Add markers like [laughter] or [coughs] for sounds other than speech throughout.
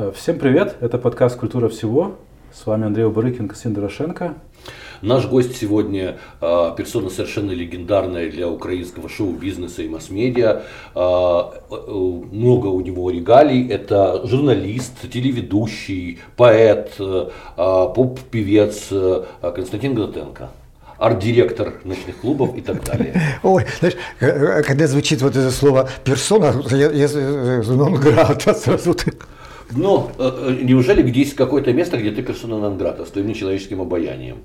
Э, всем привет, это подкаст «Культура всего». С вами Андрей Убарыкин, Костин Дорошенко. Наш гость сегодня э, персона совершенно легендарная для украинского шоу-бизнеса и масс-медиа. Э, много у него регалий. Это журналист, телеведущий, поэт, поп-певец Константин Гнатенко арт-директор ночных клубов и так далее. Ой, знаешь, когда звучит вот это слово персона, я, я, я сразу ты но э, э, неужели есть какое-то место, где ты персона нон-грата с твоим нечеловеческим обаянием?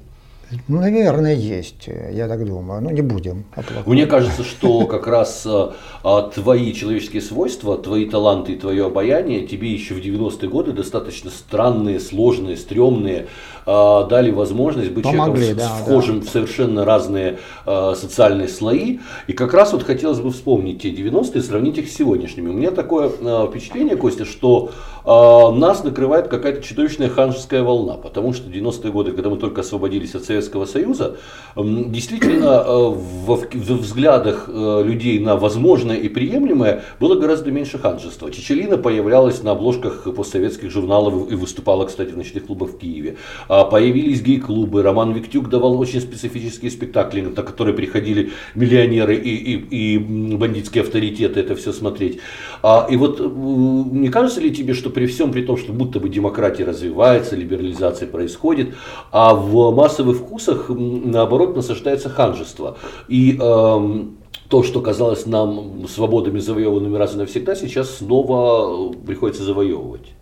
Ну, наверное, есть, я так думаю. Ну, не будем. Мне кажется, что как раз а, твои человеческие свойства, твои таланты и твое обаяние тебе еще в 90-е годы достаточно странные, сложные, стрёмные а, дали возможность быть Помогли, человеком, да, вхожим да. в совершенно разные а, социальные слои. И как раз вот хотелось бы вспомнить те 90-е и сравнить их с сегодняшними. У меня такое а, впечатление, Костя, что а, нас накрывает какая-то чудовищная ханжеская волна. Потому что 90-е годы, когда мы только освободились от Советского Союза, действительно а, в, взглядах а, людей на возможное и приемлемое было гораздо меньше ханжества. Чечелина появлялась на обложках постсоветских журналов и выступала, кстати, в ночных клубах в Киеве. А, появились гей-клубы, Роман Виктюк давал очень специфические спектакли, на которые приходили миллионеры и, и, и бандитские авторитеты это все смотреть. А, и вот не кажется ли тебе, что при всем при том, что будто бы демократия развивается, либерализация происходит, а в массовых вкусах наоборот насаждается ханжество. И эм, то, что казалось нам свободами, завоеванными раз и навсегда, сейчас снова приходится завоевывать.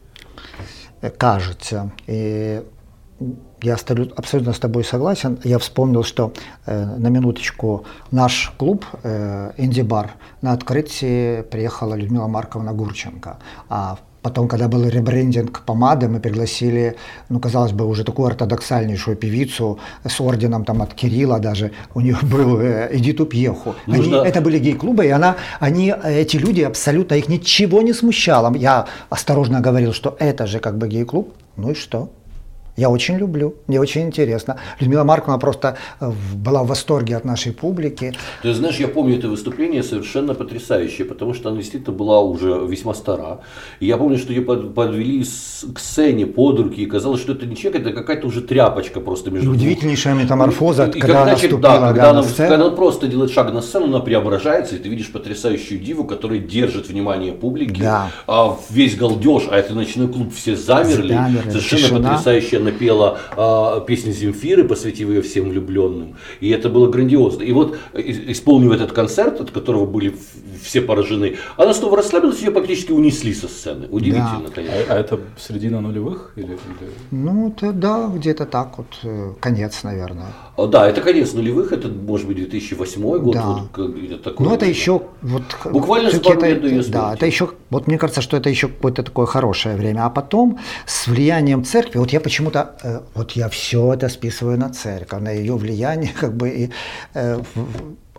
Кажется. И я абсолютно с тобой согласен. Я вспомнил, что э, на минуточку наш клуб э, «Инди-бар» на открытии приехала Людмила Марковна Гурченко. А Потом, когда был ребрендинг помады, мы пригласили, ну, казалось бы, уже такую ортодоксальнейшую певицу с орденом там от Кирилла даже. У нее [laughs] был э, Эдиту Пьеху. Нужно... Они, это были гей-клубы, и она, они, эти люди абсолютно, их ничего не смущало. Я осторожно говорил, что это же как бы гей-клуб. Ну и что? Я очень люблю, мне очень интересно. Людмила Марковна просто э, была в восторге от нашей публики. Ты знаешь, я помню это выступление совершенно потрясающее, потому что она действительно была уже весьма стара. И я помню, что ее подвели к сцене под руки, и казалось, что это не человек, это какая-то уже тряпочка просто между Удивительнейшая метаморфоза, и, когда, когда она вступила да, когда, да, она, когда она просто делает шаг на сцену, она преображается, и ты видишь потрясающую диву, которая держит внимание публики. Да. А весь галдеж, а это ночной клуб, все замерли. замерли совершенно тишина. потрясающая напела э, песню Земфиры, посвятив ее всем влюбленным. И это было грандиозно. И вот, исполнив этот концерт, от которого были все поражены, она снова расслабилась, ее практически унесли со сцены. Удивительно, да. конечно. А, а это середина нулевых? Или, или... Ну, это, да, где-то так вот, э, конец, наверное. А, да, это конец нулевых, это может быть 2008 год. Да. Вот, такое, ну, это еще вот, [laughs] буквально с пару лет до ее Да, это еще, вот мне кажется, что это еще какое-то такое хорошее время. А потом с влиянием церкви, вот я почему-то э, вот я все это списываю на церковь, на ее влияние, [laughs] как бы и э,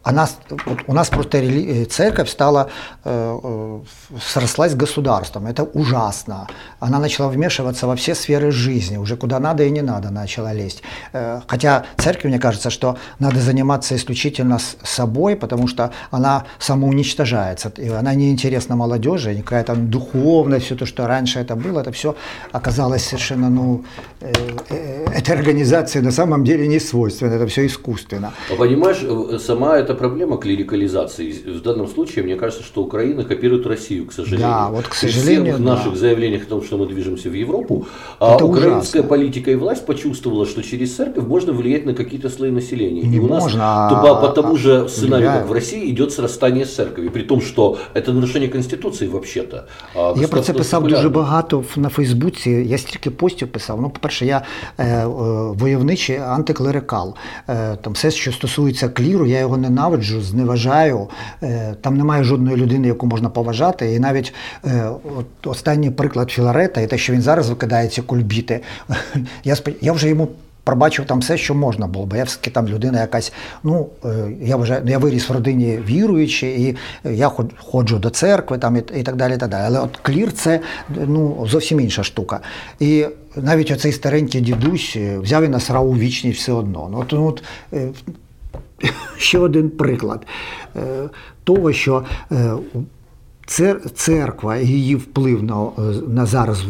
она, вот у нас просто рели, церковь стала, э, э, срослась государством. Это ужасно. Она начала вмешиваться во все сферы жизни, уже куда надо и не надо начала лезть. Э, хотя церкви, мне кажется, что надо заниматься исключительно с собой, потому что она самоуничтожается. И она неинтересна молодежи, какая то духовность, все то, что раньше это было, это все оказалось совершенно, ну, э, э, этой организации на самом деле не свойственно, это все искусственно. Понимаешь, э, сама эта это проблема клерикализации. В данном случае, мне кажется, что Украина копирует Россию, к сожалению. Да, вот к сожалению. в наших да. заявлениях о том, что мы движемся в Европу, а это украинская ужасно. политика и власть почувствовала, что через церковь можно влиять на какие-то слои населения. Не и у можно, нас а, по, по тому же сценарию, как в России, идет срастание с церковью. При том, что это нарушение Конституции вообще-то. А я про це писав дуже багато на Фейсбуці. Я стільки постів писав. Ну, по-перше, я е, е, войовничий антиклерикал. Е, там все, що стосується кліру, я його ненавиджу ненавиджу, зневажаю. Е, там немає жодної людини, яку можна поважати. І навіть е, от останній приклад Філарета і те, що він зараз викидає ці кульбіти. [laughs] Я я вже йому. Пробачив там все, що можна було, бо я все-таки там людина якась. Ну е, я вважаю, ну, я виріс в родині віруючи, і я ходжу до церкви там і, і так далі. Так далі. Але от клір це ну зовсім інша штука. І навіть оцей старенький дідусь взяв і насрав у вічність все одно. Ну, от, ну, от [laughs] ще один приклад е, того, що е, церква і її вплив на на зараз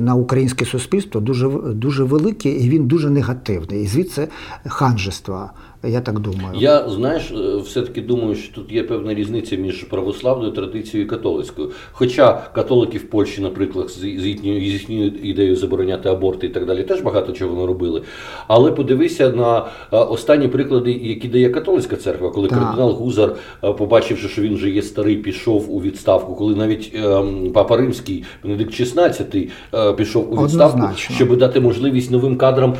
на українське суспільство дуже дуже великий і він дуже негативний. І звідси ханжество. Я так думаю. Я знаєш, е, все-таки думаю, що тут є певна різниця між православною традицією і католицькою. Хоча католики в Польщі, наприклад, з їхньою, з їхньою ідеєю забороняти аборти і так далі, теж багато чого не робили. Але подивися на е, останні приклади, які дає католицька церква, коли так. кардинал Гузар, е, побачивши, що він вже є старий, пішов у відставку, коли навіть ем, папа Римський, Бенедикт XVI, пішов у відставку, Однозначно. щоб дати можливість новим кадрам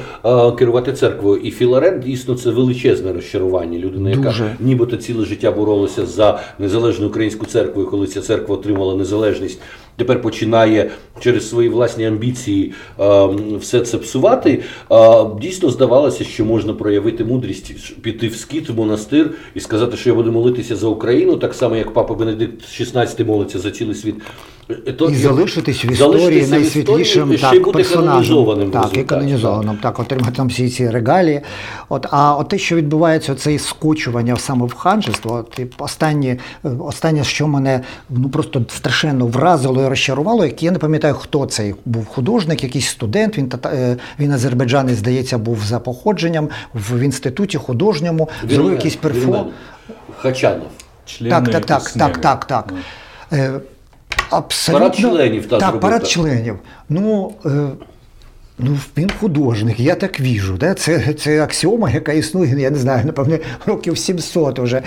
керувати церквою. І Філарет дійсно це величезне величезне розчарування. Людина, яка Дуже. нібито ціле життя боролася за незалежну українську церкву, і коли ця церква отримала незалежність, Тепер починає через свої власні амбіції е, все це псувати. Е, дійсно здавалося, що можна проявити мудрість, піти в скіт, в монастир і сказати, що я буду молитися за Україну, так само як папа Бенедикт XVI молиться за цілий світ. То, і залишитись в історії найсвітлішим так, персонажем. Так, і канонізованим. Так, отримати там всі ці регалії. От, А от те, що відбувається, це скочування саме в ханжество, от, останнє, останнє, що мене ну просто страшенно вразило розчарувало, як я не пам'ятаю, хто цей був художник, якийсь студент, він е, він азербайджанець, здається, був за походженням в інституті художньому, зробив якийсь перфо. Хачанов. Так, так, так, так, так, так. Е, Абсолютно. Парад членів та Так, парад членів. Ну, е, ну, він художник, я так віжу. Да? Це це аксіома, яка існує, я не знаю, напевне, років 700 вже.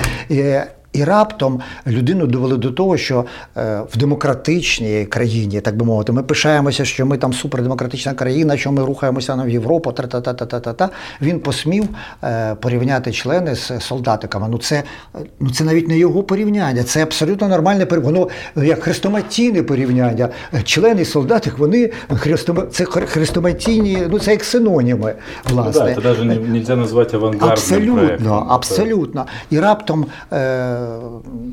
І раптом людину довели до того, що е, в демократичній країні, так би мовити, ми пишаємося, що ми там супердемократична країна, що ми рухаємося на Європу, та-та-та-та-та-та. Він посмів е, порівняти члени з солдатиками. Ну це ну це навіть не його порівняння, це абсолютно нормальне порівняння. Воно як хрестоматійне порівняння. Члени і солдатик, вони хрестома... це хрестоматійні, ну це як синоніми. власне. Ну, да, це навіть не можна назвати авангардним Абсолютно, проєктом. абсолютно. І раптом. Е,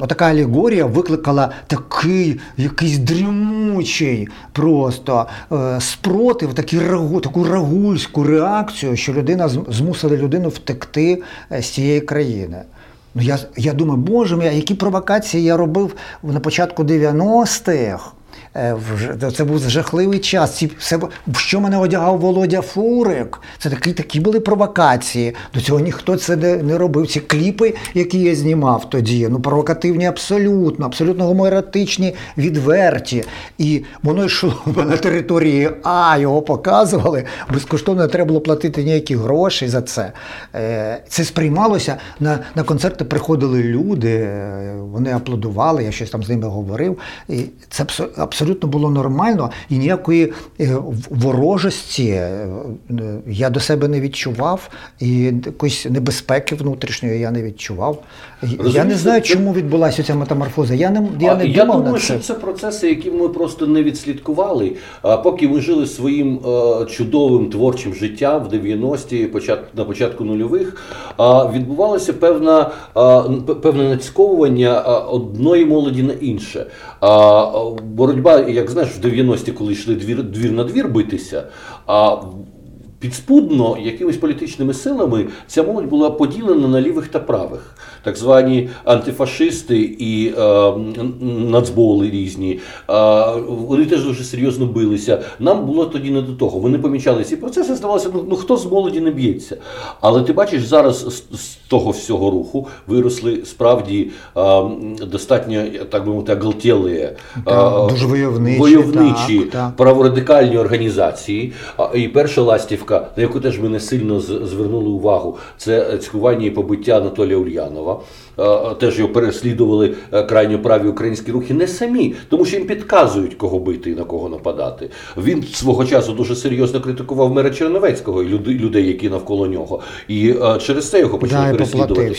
отака алегорія викликала такий якийсь дрімучий просто е, спротив, такий рагу, таку рагульську реакцію, що людина змусила людину втекти е, з цієї країни. Ну, Я я думаю, боже мій, які провокації я робив на початку 90-х. Е, це був жахливий час. В що мене одягав Володя Фурик. Це такі такі були провокації. До цього ніхто це не, робив. Ці кліпи, які я знімав тоді, ну провокативні абсолютно, абсолютно гомоератичні, відверті. І воно йшло [laughs] на території А, його показували. Безкоштовно не треба було платити ніякі гроші за це. Е, це сприймалося на на концерти. Приходили люди, е, вони аплодували. Я щось там з ними говорив. І це абсолютно абсолютно було нормально і ніякої е, ворожості е, я до себе не відчував, і якоїсь небезпеки внутрішньої я не відчував. Я не знаю, чому відбулася ця метаморфоза. Я не я не я думав думаю, на це. що це процеси, які ми просто не відслідкували. А поки ми жили своїм е, чудовим творчим життям в 90-ті, на початку нульових, а, відбувалося певна певне нацьковування одної молоді на інше. А, Боротьба як знаєш, в 90-ті, коли йшли двір, двір на двір битися, а підспудно якимись політичними силами ця молодь була поділена на лівих та правих так звані антифашисти і е, нацболи різні. Е, вони теж дуже серйозно билися. Нам було тоді не до того. Вони помічали ці процеси, здавалося, ну, ну хто з молоді не б'ється. Але ти бачиш, зараз з, з того всього руху виросли справді е, достатньо, так би мовити, агалтєлі, е, дуже войовничі, войовничі так, так. праворадикальні організації. І перша ластівка, на яку теж ми не сильно звернули увагу, це цькування і побиття Анатолія Ульянова. Е, е, теж його переслідували е, крайньо праві українські рухи, не самі, тому що їм підказують, кого бити і на кого нападати. Він свого часу дуже серйозно критикував мера Черновецького і людей, які навколо нього. І через це його почали да, переслідувати.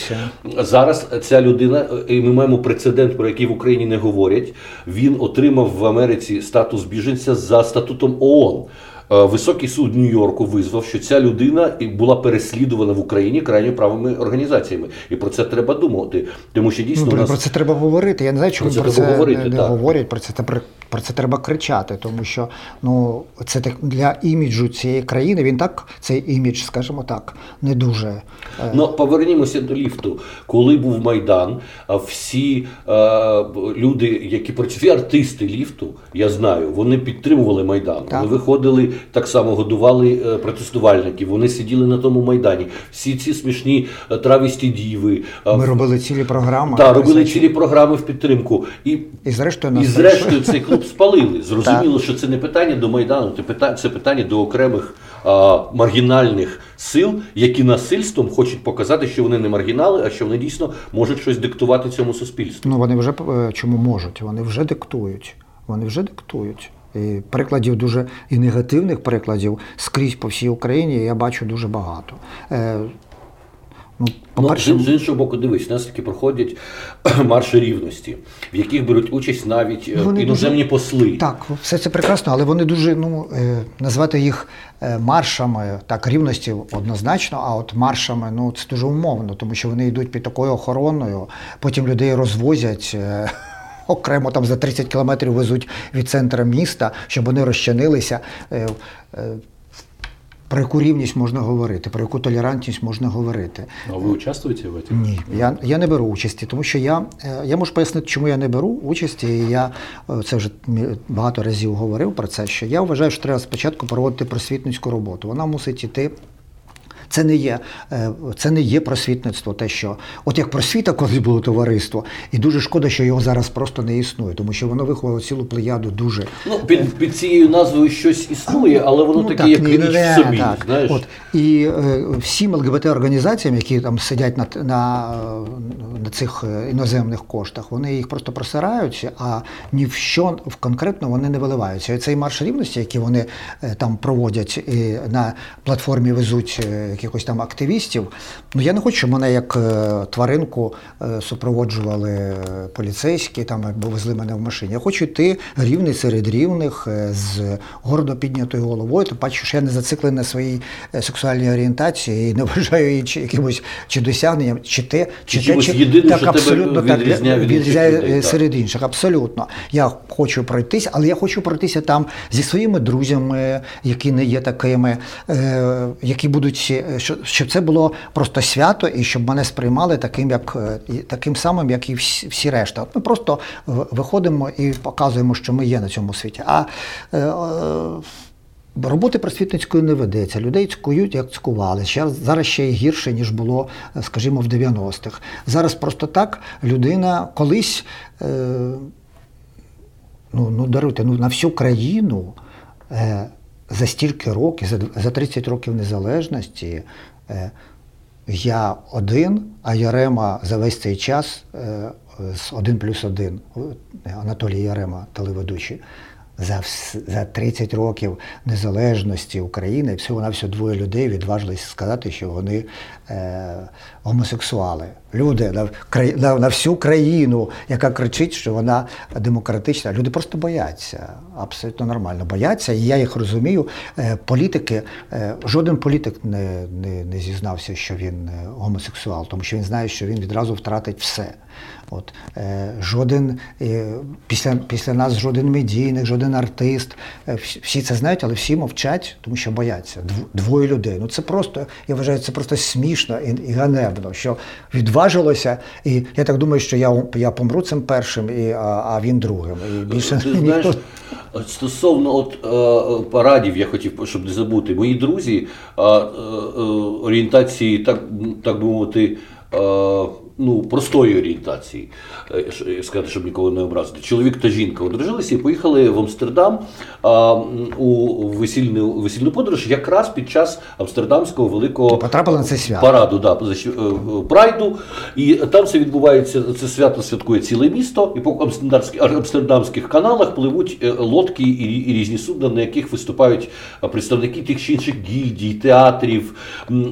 Зараз ця людина, і ми маємо прецедент, про який в Україні не говорять. Він отримав в Америці статус біженця за статутом ООН. Е, Високий суд Нью-Йорку визвав, що ця людина була переслідувана в Україні крайньо правими організаціями. І про це треба думати. Тому що дійсно Ну, про, нас про це треба говорити. Я не знаю, чому Про про це це, говорити, не, не говорять. Про це, про, про це треба кричати, тому що ну, це так для іміджу цієї країни. Він так, цей імідж, скажімо так, не дуже. е, Ну, повернімося до ліфту. Коли був Майдан, всі е, люди, які працюють, артисти ліфту, я знаю, вони підтримували Майдан. Так. Вони виходили так само, годували е, протестувальників, вони сиділи на тому Майдані. Всі ці смішні е, травісті діви. е, Ми робили цілі програми. та, робили цілі програми в підтримку. І І зрештою і зрештою цей клуб спалили. Зрозуміло, що це не питання до Майдану, це питання, до окремих а, маргінальних сил, які насильством хочуть показати, що вони не маргінали, а що вони дійсно можуть щось диктувати цьому суспільству. Ну вони вже чому можуть? Вони вже диктують. Вони вже диктують. І прикладів дуже і негативних прикладів скрізь по всій Україні я бачу дуже багато. Е, ну, Ну, по-перше, з, з іншого боку, дивись, у нас таки проходять [clears throat] марші рівності, в яких беруть участь навіть е, Вони іноземні дуже- посли. Так, все це прекрасно, але вони дуже ну е, назвати їх е, маршами, так рівності однозначно. А от маршами, ну це дуже умовно, тому що вони йдуть під такою охороною, потім людей розвозять. Окремо там за 30 кілометрів везуть від центру міста, щоб вони розчинилися. Е, е, Про яку рівність можна говорити, про яку толерантність можна говорити. А вы участвуете в этих? Ні, я, я не беру участі, тому що я, е, я можу пояснити, чому я не беру участі. І я це вже багато разів говорив про це. Що я вважаю, що треба спочатку проводити просвітницьку роботу. Вона мусить іти. Це не є, е, це не є просвітництво, те, що от як просвіта колись було товариство, і дуже шкода, що його зараз просто не існує, тому що воно виховало цілу плеяду дуже Ну, під, під цією назвою щось існує, але воно Ну, таке, як ні, річ не, в собі. так. Знаєш? От. І е, всім ЛГБТ-організаціям, які там сидять на, на, на цих е, іноземних коштах, вони їх просто просирають, а ні в що в конкретно вони не виливаються. І цей марш рівності, який вони е, там проводять і на платформі везуть е, якихось там активістів. Ну я не хочу, щоб мене як е, тваринку е, супроводжували е, поліцейські, там якби везли мене в машині. Я хочу йти рівний серед рівних е, з гордо піднятою головою. Тим паче, що я не зациклений на своїй сексуальній орієнтації і не [laughs] вважаю її чи якимось чи досягненням, чи те, чи те, чи так що тебе абсолютно так відрізняє від інших відрізняє людей, так. серед інших. Абсолютно. Я хочу пройтися, але я хочу пройтися там зі своїми друзями, які не є такими, які будуть, щоб це було просто свято, і щоб мене сприймали таким, як е, таким самим, як і всі, решта. От ми просто виходимо і показуємо, що ми є на цьому світі. А е, е, Роботи просвітницької не ведеться. Людей цькують, як цькували. Ще, зараз ще й гірше, ніж було, скажімо, в 90-х. Зараз просто так людина колись, е, ну, ну даруйте, ну, на всю країну е, за стільки років, за, за 30 років незалежності, е, я один, а Ярема за весь цей час е, з 1 плюс 1, Анатолій Ярема, телеведучий, за, за 30 років незалежності України всього на всього двоє людей відважились сказати, що вони е, гомосексуали. Люди на, на, на всю країну, яка кричить, що вона демократична. Люди просто бояться. Абсолютно нормально бояться. І я їх розумію. Е, політики, е, жоден політик не, не, не зізнався, що він е, гомосексуал, тому що він знає, що він відразу втратить все. От, е, жоден е, після, після нас жоден медійник, жоден артист. Е, всі, це знають, але всі мовчать, тому що бояться. Двоє людей. Ну це просто, я вважаю, це просто смішно і, і ганебно, що відважилося. І я так думаю, що я, я помру цим першим, і, а, а він другим. І більше Ти знаєш, стосовно от, е, парадів, я хотів, щоб не забути, мої друзі е, е, орієнтації, так, так би мовити, е, ну, простої орієнтації, е, сказати, щоб нікого не образити. Чоловік та жінка одружилися і поїхали в Амстердам а, у весільну, весільну подорож якраз під час Амстердамського великого Потрапили на це свято. параду, да, е, прайду. І там це відбувається, це свято святкує ціле місто, і по амстердамських, каналах пливуть е, лодки і, і різні судна, на яких виступають представники тих чи інших гільдій, театрів,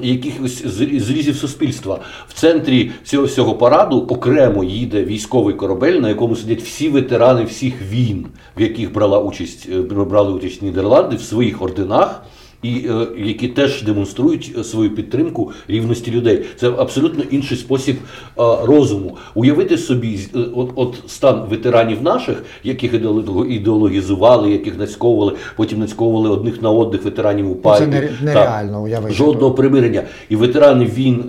якихось зрізів суспільства. В центрі цього цього параду окремо їде військовий корабель, на якому сидять всі ветерани всіх війн, в яких брала участь е, брали участь Нідерланди в своїх орденах І е, які теж демонструють е, свою підтримку рівності людей. Це абсолютно інший спосіб е, розуму. Уявити собі, от, от стан ветеранів наших, яких ідеологізували, яких нацьковували, потім нацьковували одних на одних ветеранів УПА. Ну, Це і- нере- нереально уявити. Жодного примирення. І ветерани війн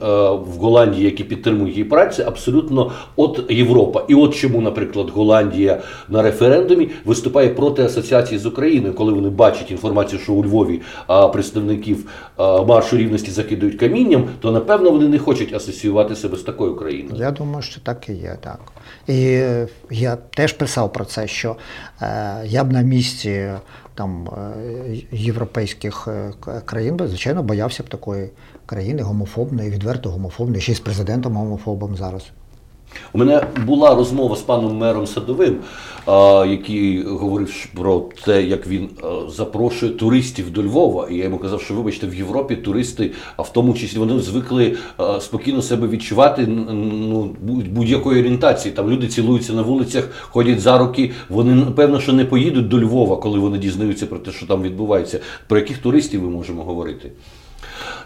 в Голландії, які підтримують її працю, абсолютно от Європа. І от чому, наприклад, Голландія на референдумі виступає проти асоціації з Україною, коли вони бачать інформацію, що у Львові представників маршу рівності закидують камінням, то напевно вони не хочуть асоціювати себе з такою країною. Я думаю, що так і є, так. І е, я теж писав про це, що е, я б на місці там е, європейських країн звичайно, боявся б такої країни гомофобної, відверто гомофобної, ще й з президентом гомофобом зараз. У мене була розмова з паном мером Садовим, який говорив про те, як він запрошує туристів до Львова. І я йому казав, що вибачте, в Європі туристи, а в тому числі вони звикли спокійно себе відчувати ну, будь-якої орієнтації. Там люди цілуються на вулицях, ходять за руки. Вони напевно, що не поїдуть до Львова, коли вони дізнаються про те, що там відбувається. Про яких туристів ми можемо говорити?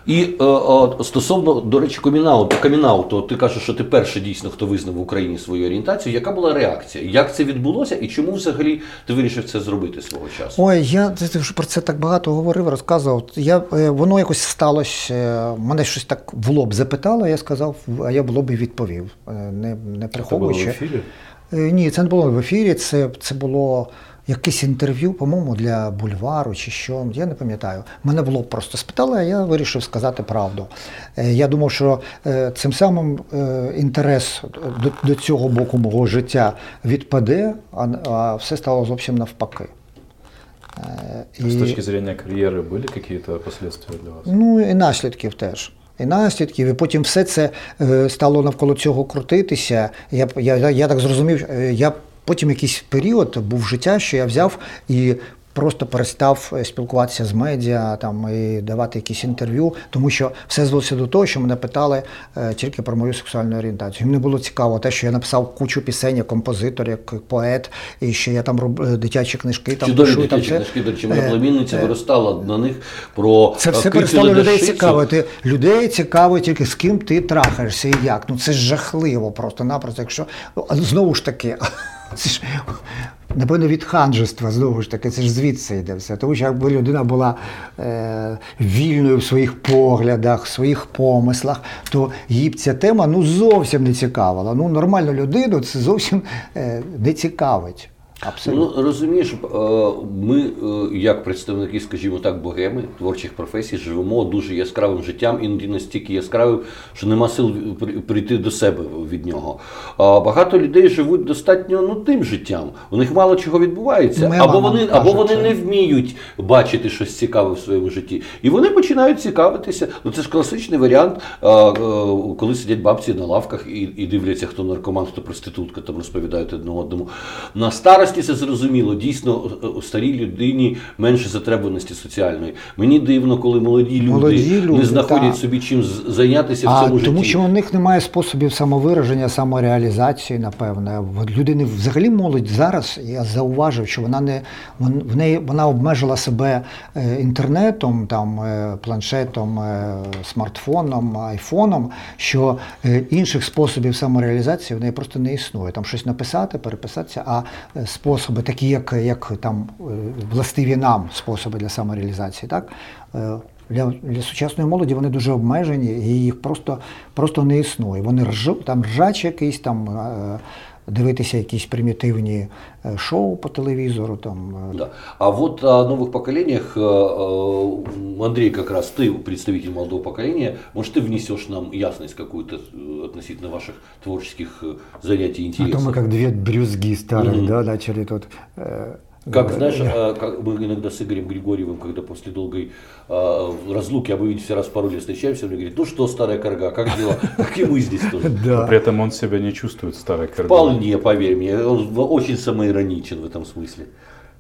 І е, е, стосовно, до речі, камінауту, камінауту, ти кажеш, що ти перший дійсно, хто визнав в Україні свою орієнтацію. Яка була реакція? Як це відбулося і чому взагалі ти вирішив це зробити свого часу? Ой, я ти- ти вже про це так багато говорив, розказував. Я, е, воно якось сталося. е, Мене щось так в лоб запитало, я сказав, а я в лоб і відповів, е, не, не Это было в приховуючи. эфире? Е, Ні, це не було в ефірі, це, це було якесь інтерв'ю, по-моєму, для бульвару чи що, я не пам'ятаю. Мене в лоб просто спитали, а я вирішив сказати правду. Е, Я думав, що е, цим самим е, інтерес до, цього боку мого життя відпаде, а, все стало зовсім навпаки. Е, С точки зрения карьеры были какие-то последствия для вас? Ну і наслідків теж. І наслідків, і потім все це стало навколо цього крутитися. Я, я, я, так зрозумів, я потім якийсь період був життя, що я взяв і просто перестав е, спілкуватися з медіа там, і давати якісь інтерв'ю, тому що все звелося до того, що мене питали е, тільки про мою сексуальну орієнтацію. Не було цікаво те, що я написав кучу пісень як композитор, як поет, і що я там роб, е, дитячі книжки там Чудові пишу, і там дитячі книжки, до речі, моя племінниця е, виростала на них про це все перестало людей цікавити. Людей цікаво тільки з ким ти трахаєшся і як. Ну це ж жахливо просто-напросто. Якщо ну, знову ж таки, це ж напевно від ханжества, знову ж таки, це ж звідси йде все. Тому що якби людина була е, вільною в своїх поглядах, в своїх помислах, то їй б ця тема ну зовсім не цікавила. Ну нормальну людину це зовсім е, не цікавить. Абсолютно. Ну розумієш, е, ми, е, як представники, скажімо так, богеми творчих професій, живемо дуже яскравим життям, іноді настільки яскравим, що нема сил прийти до себе від нього. Багато людей живуть достатньо нудним життям. У них мало чого відбувається, Моя або вони, каже або вони не вміють бачити щось цікаве в своєму житті. І вони починають цікавитися. Ну це ж класичний варіант, е, коли сидять бабці на лавках і, і дивляться, хто наркоман, хто проститутка, там розповідають одне одному. На старості це зрозуміло. Дійсно, е, у старій людині менше затребуваності соціальної. Мені дивно, коли молоді люди, Молоді люди, не знаходять так. собі чим зайнятися в А, цьому житті. тому що у них немає способів самовираження, самореалізації, напевне. Людини взагалі молодь зараз, я зауважив, що вона не в неї вона обмежила себе е, інтернетом, там, е, планшетом, е, смартфоном, айфоном, що е, інших способів самореалізації в неї просто не існує. Там щось написати, переписатися, а е, способи, такі, як, як там е, властиві нам способи для самореалізації, так? е, для, для сучасної молоді вони дуже обмежені, і їх просто, просто не існує. Вони ржу, там ржач якийсь, там е, дивитися якісь примітивні е, шоу по телевізору. Там, е. Да. А вот о новых поколениях, э, э, Андрей, как раз ты представитель молодого поколения, может, ты внесешь нам ясность какую-то э, относительно ваших творческих э, занятий и А то интересов? мы как две брюзги старые, Мгм. да, начали тут. как знаешь, э, как мы иногда с Игорем Григорьевым, когда после долгой э, разлуки, а мы все раз в пару лет встречаемся, он говорит, ну что, старая корга, как дела? [laughs] Так и мы здесь тоже. [laughs] Да. При этом он себя не чувствует старой коргой. Вполне, поверь мне, он очень самоироничен в этом смысле.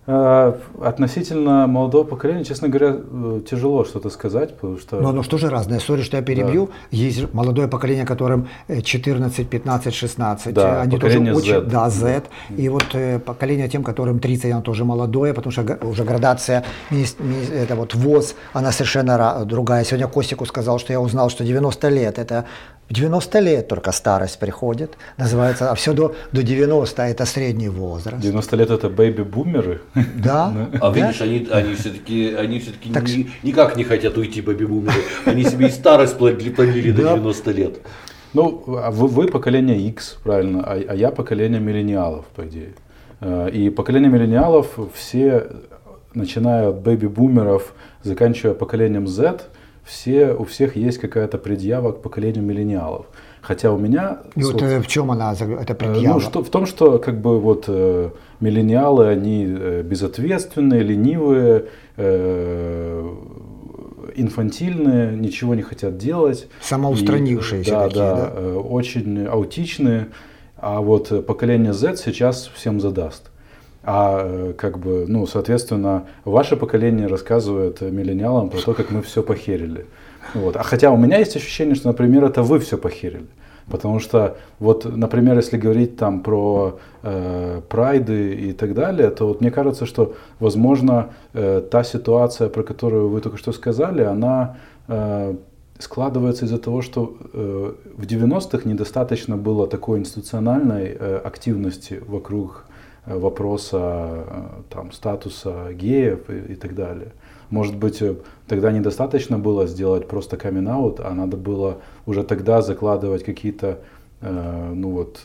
Э, относительно молодого поколения, честно говоря, э, тяжело что-то сказать, потому что... Но оно что же разное? Сори, что я перебью. Да. Есть молодое поколение, которым 14, 15, 16. Да, Они тоже Z. учат. Да, Z. И вот э, поколение тем, которым 30, оно тоже молодое, потому что уже градация, это вот ВОЗ, она совершенно другая. Сегодня Костику сказал, что я узнал, что 90 лет – это 90 лет только старость приходит, называется, а все до, до 90 это средний возраст. 90 лет это бэйби-бумеры. [laughs] Да. А видишь, они, они все-таки, они все-таки так... ни, никак не хотят уйти бэйби-бумеры. Они себе и старость планили до 90 лет. Ну, а вы, вы поколение X, правильно, а, а я поколение миллениалов, по идее. Э, и поколение миллениалов все, начиная от бэйби-бумеров, заканчивая поколением Z, все, у всех есть какая-то предъява к поколению миллениалов. Хотя у меня... И вот, э, в чем она, эта предъява? Ну, что, в том, что как бы вот э, миллениалы, они э, безответственные, ленивые, э, инфантильные, ничего не хотят делать. Самоустранившиеся и, да, такие, да, да? Э, очень аутичные. А вот поколение Z сейчас всем задаст. А э, как бы, ну, соответственно, ваше поколение рассказывает миллениалам про то, как мы все похерили. Вот. А хотя у меня есть ощущение, что, например, это вы все похерили. Потому что, вот, например, если говорить там про э, прайды и так далее, то вот мне кажется, что, возможно, э, та ситуация, про которую вы только что сказали, она э, складывается из-за того, что э, в 90-х недостаточно было такой институциональной э, активности вокруг вопроса э, там, статуса геев и, и так далее. Может быть, э, тогда недостаточно было сделать просто камин а надо было уже тогда закладывать какие-то э, ну вот,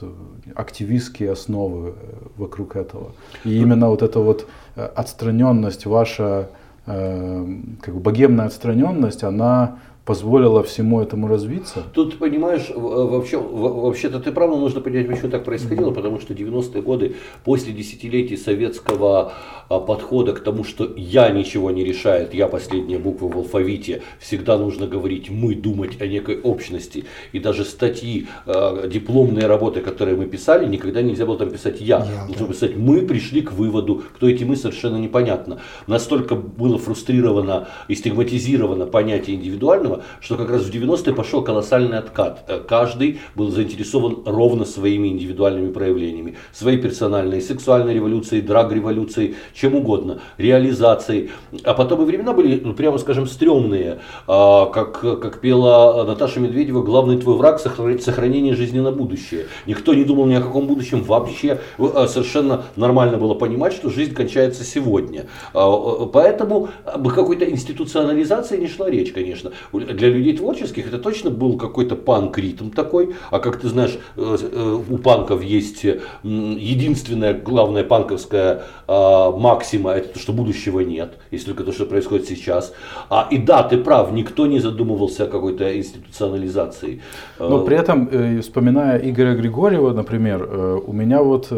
активистские основы вокруг этого. И именно вот эта вот отстраненность, ваша э, как бы богемная отстраненность, она позволило всему этому развиться? Тут, понимаешь, вообще, вообще-то ты правда нужно понять, почему так происходило, потому что 90-е годы, после десятилетий советского а, подхода к тому, что я ничего не решает, я последняя буква в алфавите, всегда нужно говорить мы, думать о некой общности. И даже статьи, а, дипломные работы, которые мы писали, никогда нельзя было там писать я. я нужно да. писать мы пришли к выводу, кто эти мы, совершенно непонятно. Настолько было фрустрировано и стигматизировано понятие индивидуального, что как раз в 90-е пошел колоссальный откат. Э, каждый был заинтересован ровно своими индивидуальными проявлениями. Своей персональной, сексуальной революцией, драг-революцией, чем угодно, реализацией. А потом и времена были, ну, прямо скажем, стрёмные. А, как, как пела Наташа Медведева, главный твой враг – сохранение жизни на будущее. Никто не думал ни о каком будущем вообще. А, совершенно нормально было понимать, что жизнь кончается сегодня. А, поэтому об какой-то институционализации не шла речь, конечно для людей творческих это точно был какой-то панк-ритм такой. А как ты знаешь, э, э, у панков есть единственная главная панковская а, максима, это то, что будущего нет, если только то, что происходит сейчас. А, и да, ты прав, никто не задумывался о какой-то институционализации. Но при этом, э, вспоминая Игоря Григорьева, например, у меня вот,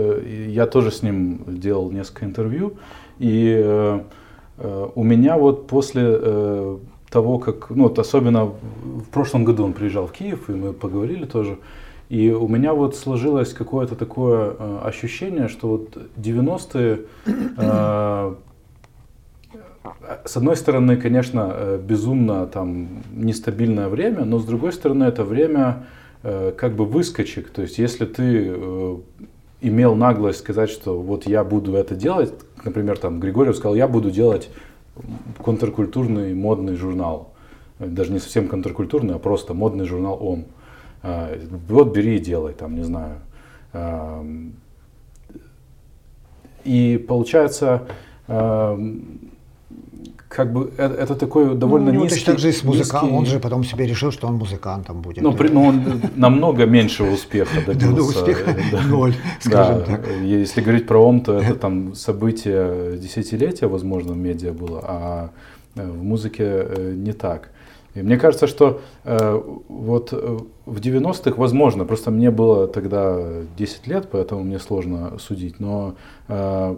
я тоже с ним делал несколько интервью, и у меня вот после того, как, ну вот особенно в прошлом году он приезжал в Киев, и мы поговорили тоже, и у меня вот сложилось какое-то такое э, ощущение, что вот 90-е, э, с одной стороны, конечно, э, безумно там нестабильное время, но с другой стороны, это время э, как бы выскочек, то есть если ты э, имел наглость сказать, что вот я буду это делать, например, там Григорьев сказал, я буду делать контркультурный модный журнал. Даже не совсем контркультурный, а просто модный журнал «Он». А, вот бери и делай, там, не знаю. А, и получается, а, как бы это, это такой довольно ну, низкий... так же и с музыкантом, он же потом себе решил, что он музыкантом будет. Ну, при, ну он намного меньшего успеха добился. Да, успеха [laughs] ноль, скажем так. Если говорить про ОМ, то это [laughs] там событие десятилетия, возможно, в медиа было, а э, в музыке э, не так. И мне кажется, что э, вот в 90-х, возможно, просто мне было тогда 10 лет, поэтому мне сложно судить, но э,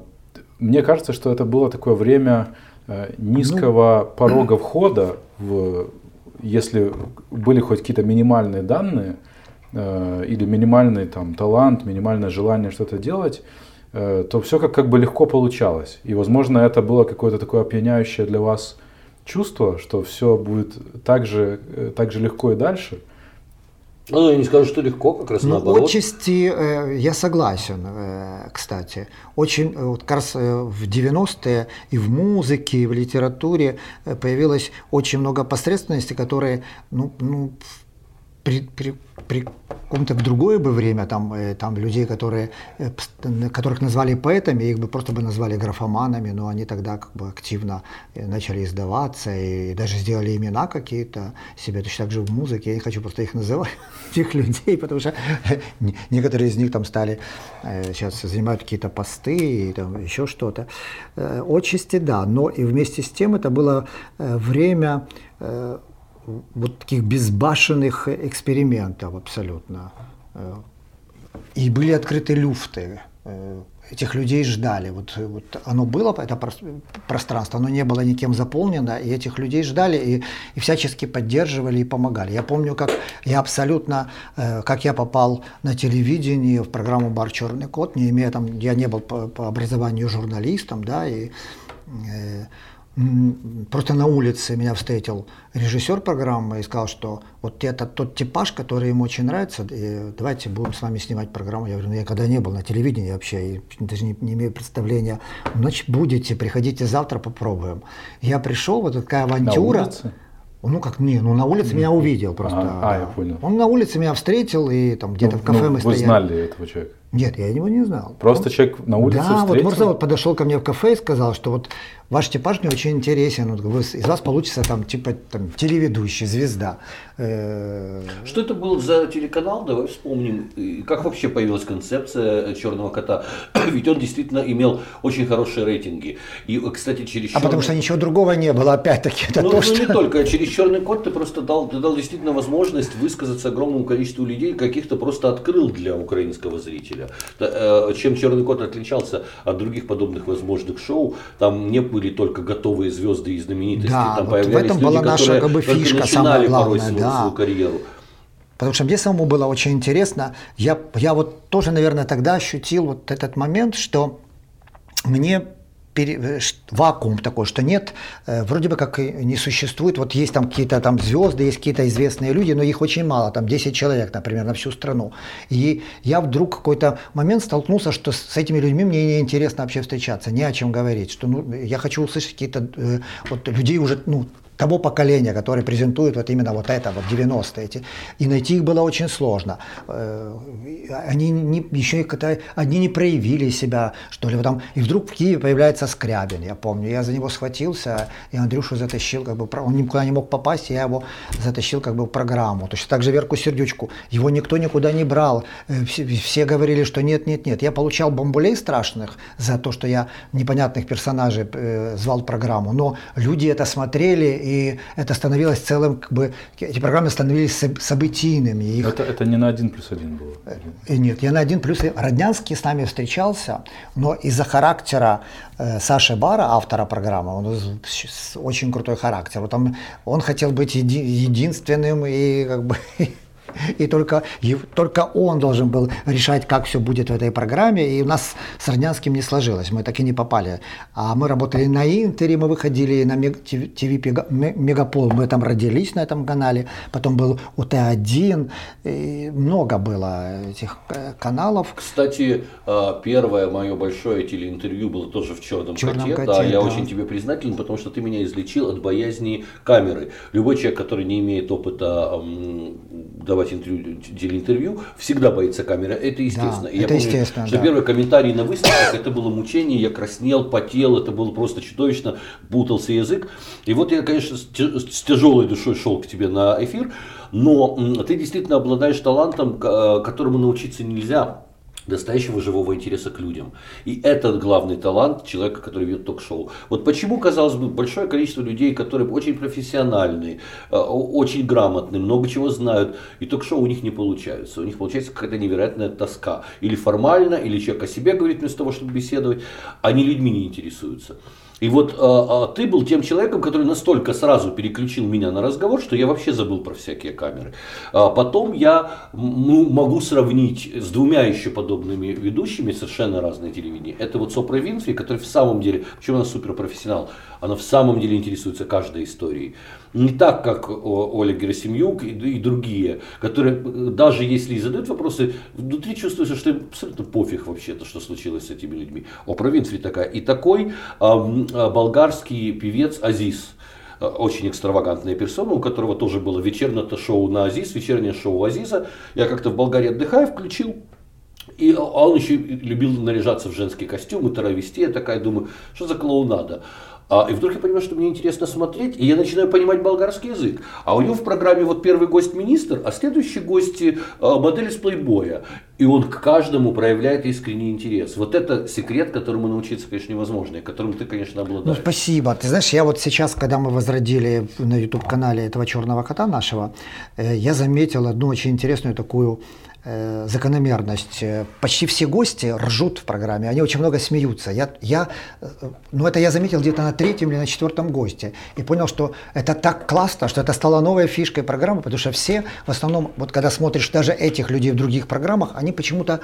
мне кажется, что это было такое время Э, низкого ну, [clears throat] порога входа, в, если были хоть какие-то минимальные данные э, или минимальный там, талант, минимальное желание что-то делать, э, то все как, как бы легко получалось. И, возможно, это было какое-то такое опьяняющее для вас чувство, что все будет так же, э, так же легко и дальше. Ну, я не скажу, что легко, как раз ну, наоборот. Отчасти э, я согласен, э, кстати. Очень, э, вот как раз э, в 90-е и в музыке, и в литературе э, появилось очень много посредственности, которые, ну, ну при, при, при каком-то в другое бы время там, э, там людей, которые, э, которых назвали поэтами, их бы просто бы назвали графоманами, но они тогда как бы активно э, начали издаваться и даже сделали имена какие-то себе, точно так же в музыке. Я не хочу просто их называть, [laughs] этих людей, потому что некоторые из них там стали, сейчас занимают какие-то посты и там еще что-то. Отчасти да, но и вместе с тем это было время вот таких безбашенных экспериментов абсолютно. Э, и были открыты люфты. Э, этих людей ждали. Вот, вот оно было, это пространство, оно не было никем заполнено, и этих людей ждали и, и всячески поддерживали и помогали. Я помню, как я абсолютно, э, как я попал на телевидение в программу «Бар Черный кот», не имея там, я не был по, по образованию журналистом, да, и Просто на улице меня встретил режиссер программы и сказал, что вот это тот типаж, который ему очень нравится, и давайте будем с вами снимать программу. Я говорю, ну я когда не был на телевидении вообще, и даже не, не имею представления. Значит, будете, приходите завтра, попробуем. Я пришел, вот такая авантюра. На улице? Ну как не, ну на улице меня увидел просто. А, а, я понял. Он на улице меня встретил и там где-то ну, в кафе ну, мы вы стояли. Вы знали этого человека? Нет, я его не знал. Просто он... человек на улице да, встретил? вот просто вот подошел ко мне в кафе и сказал, что вот ваш типаж мне очень интересен, вот из вас получится там типа там, телеведущий, звезда. Э, что это был за телеканал, давай вспомним. И как вообще появилась концепция «Черного кота»? [clears throat] Ведь он действительно имел очень хорошие рейтинги. И, кстати, через А потому что ничего другого не было, опять-таки. Это ну, то, ну что... не только. Через «Черный кот» ты просто дал, ты дал действительно возможность высказаться огромному количеству людей, каких-то просто открыл для украинского зрителя. Э, чем «Черный кот» отличался от других подобных возможных шоу, там не были только готовые звезды и знаменитости, да, там вот появлялись в этом люди, была наша как бы, фишка, главное, порой свою, да. свою карьеру. Потому что мне самому было очень интересно. Я, я вот тоже, наверное, тогда ощутил вот этот момент, что мне пере, э, вакуум такой, что нет, э, вроде бы как не существует, вот есть там какие-то там звезды, есть какие-то известные люди, но их очень мало, там 10 человек, например, на всю страну. И я вдруг какой-то момент столкнулся, что с этими людьми мне неинтересно вообще встречаться, не о чем говорить, что ну, я хочу услышать какие-то э, вот людей уже, ну, того поколения, которое презентует вот именно вот это, вот 90-е. Эти, и найти их было очень сложно. Э, они не, еще и когда они не проявили себя, что ли, там, и вдруг в Киеве появляется Скрябин, я помню, я за него схватился, и Андрюшу затащил, как бы, он никуда не мог попасть, я его затащил как бы в программу. Точно так же Верку Сердючку, его никто никуда не брал, э, все, все говорили, что нет, нет, нет. Я получал бомбулей страшных за то, что я непонятных персонажей э, звал в программу, но люди это смотрели, и это становилось целым, как бы, эти программы становились событийными. Их... Это, это не на один плюс один было? Э, нет, я на один плюс один. Роднянский с нами встречался, но из-за характера э, Саши Бара, автора программы, он очень крутой характер. Вот он, он хотел быть еди, единственным и как бы [laughs] И только, только он должен был решать, как все будет в этой программе. И у нас с Роднянским не сложилось, мы так и не попали. А мы работали на Интере, мы выходили на ТВ Мегапол, мы там родились на этом канале. Потом был УТ-1, много было этих э, каналов. Кстати, э, первое мое большое телеинтервью было тоже в «Черном, Черном коте». коте. Да, я очень тебе признателен, потому что ты меня излечил от боязни камеры. Любой человек, который не имеет опыта давать интервью, телеинтервью, всегда боится камеры. Это естественно. Да, это я помню, естественно, что да. первый комментарий на выставках, это было мучение, я краснел, потел, это было просто чудовищно, путался язык. И вот я, конечно, с тяжелой душой шел к тебе на эфир, но ты действительно обладаешь талантом, которому научиться нельзя настоящего живого интереса к людям. И это главный талант человека, который ведет ток-шоу. Вот почему, казалось бы, большое количество людей, которые очень профессиональные, э, очень грамотные, много чего знают, и ток-шоу у них не получается. У них получается какая-то невероятная тоска. Или формально, или человек о себе говорит вместо того, чтобы беседовать, они людьми не интересуются. И вот а, а, ты был тем человеком, который настолько сразу переключил меня на разговор, что я вообще забыл про всякие камеры. А потом я ну, могу сравнить с двумя еще подобными ведущими совершенно разные телевидения. Это вот Сопра Винфри, который в самом деле, почему она суперпрофессионал, она в самом деле интересуется каждой историей. Не так, как Оля Герасимюк и, и другие, которые даже если и задают вопросы, внутри чувствуется, что им абсолютно пофиг вообще-то, что случилось с этими людьми. Опра Винфри такая. И такой а, болгарский певец Азиз а, очень экстравагантная персона, у которого тоже было вечернее шоу на Азиз, вечернее шоу Азиза. Я как-то в Болгарии отдыхаю, включил. И а он еще любил наряжаться в женские костюмы, таравести. Я такая думаю, что за клоунада. А, и вдруг я понимаю, что мне интересно смотреть, и я начинаю понимать болгарский язык. А у него в программе вот первый гость министр, а следующий гость а, модель из плейбоя. И он к каждому проявляет искренний интерес. Вот это секрет, которому научиться, конечно, невозможно, и которым ты, конечно, обладаешь. Ну, спасибо. Ты знаешь, я вот сейчас, когда мы возродили на YouTube-канале этого черного кота нашего, э, я заметил одну очень интересную такую Э, закономерность. Почти все гости ржут в программе, они очень много смеются. Я, я, э, ну это я заметил где-то на третьем или на четвертом госте и понял, что это так классно, что это стало новой фишкой программы, потому что все, в основном, вот когда смотришь даже этих людей в других программах, они почему-то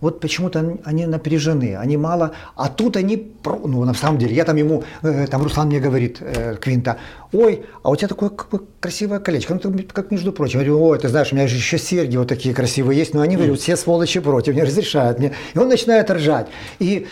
вот почему-то они напряжены, они мало, а тут они, ну на самом деле, я там ему, э, там Руслан мне говорит, э, Квинта, ой, а у тебя такое как бы, красивое колечко, ну как между прочим, я говорю, ой, ты знаешь, у меня же еще серьги вот такие красивые есть, но они говорят, все сволочи против, не разрешают мне, и он начинает ржать, и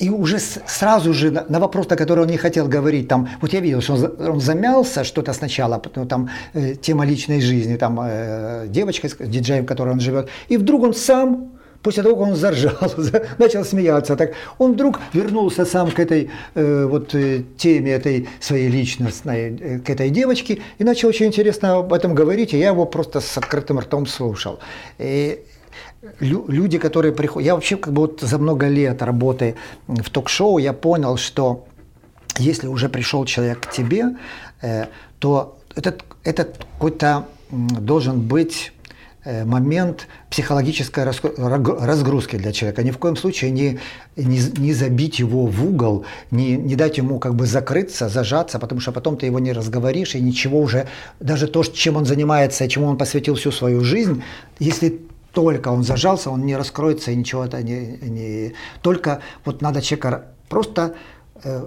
и уже сразу же на, вопрос, на который он не хотел говорить, там, вот я видел, что он, он замялся что-то сначала, потом там э, тема личной жизни, там э, девочка, диджеем, которой он живет, и вдруг он сам После того, как он заржал, [laughs] начал смеяться, так он вдруг вернулся сам к этой э, вот э, теме этой своей личностной, э, к этой девочке и начал очень интересно об этом говорить, и я его просто с открытым ртом слушал. И люди, которые приходят, я вообще как бы вот за много лет работы в ток-шоу я понял, что если уже пришел человек к тебе, э, то этот, этот какой-то должен быть момент психологической разгрузки для человека. Ни в коем случае не, не, не забить его в угол, не, не дать ему как бы закрыться, зажаться, потому что потом ты его не разговоришь, и ничего уже, даже то, чем он занимается, чему он посвятил всю свою жизнь, если только он зажался, он не раскроется и ничего это не... не... Только вот надо человека просто... Э,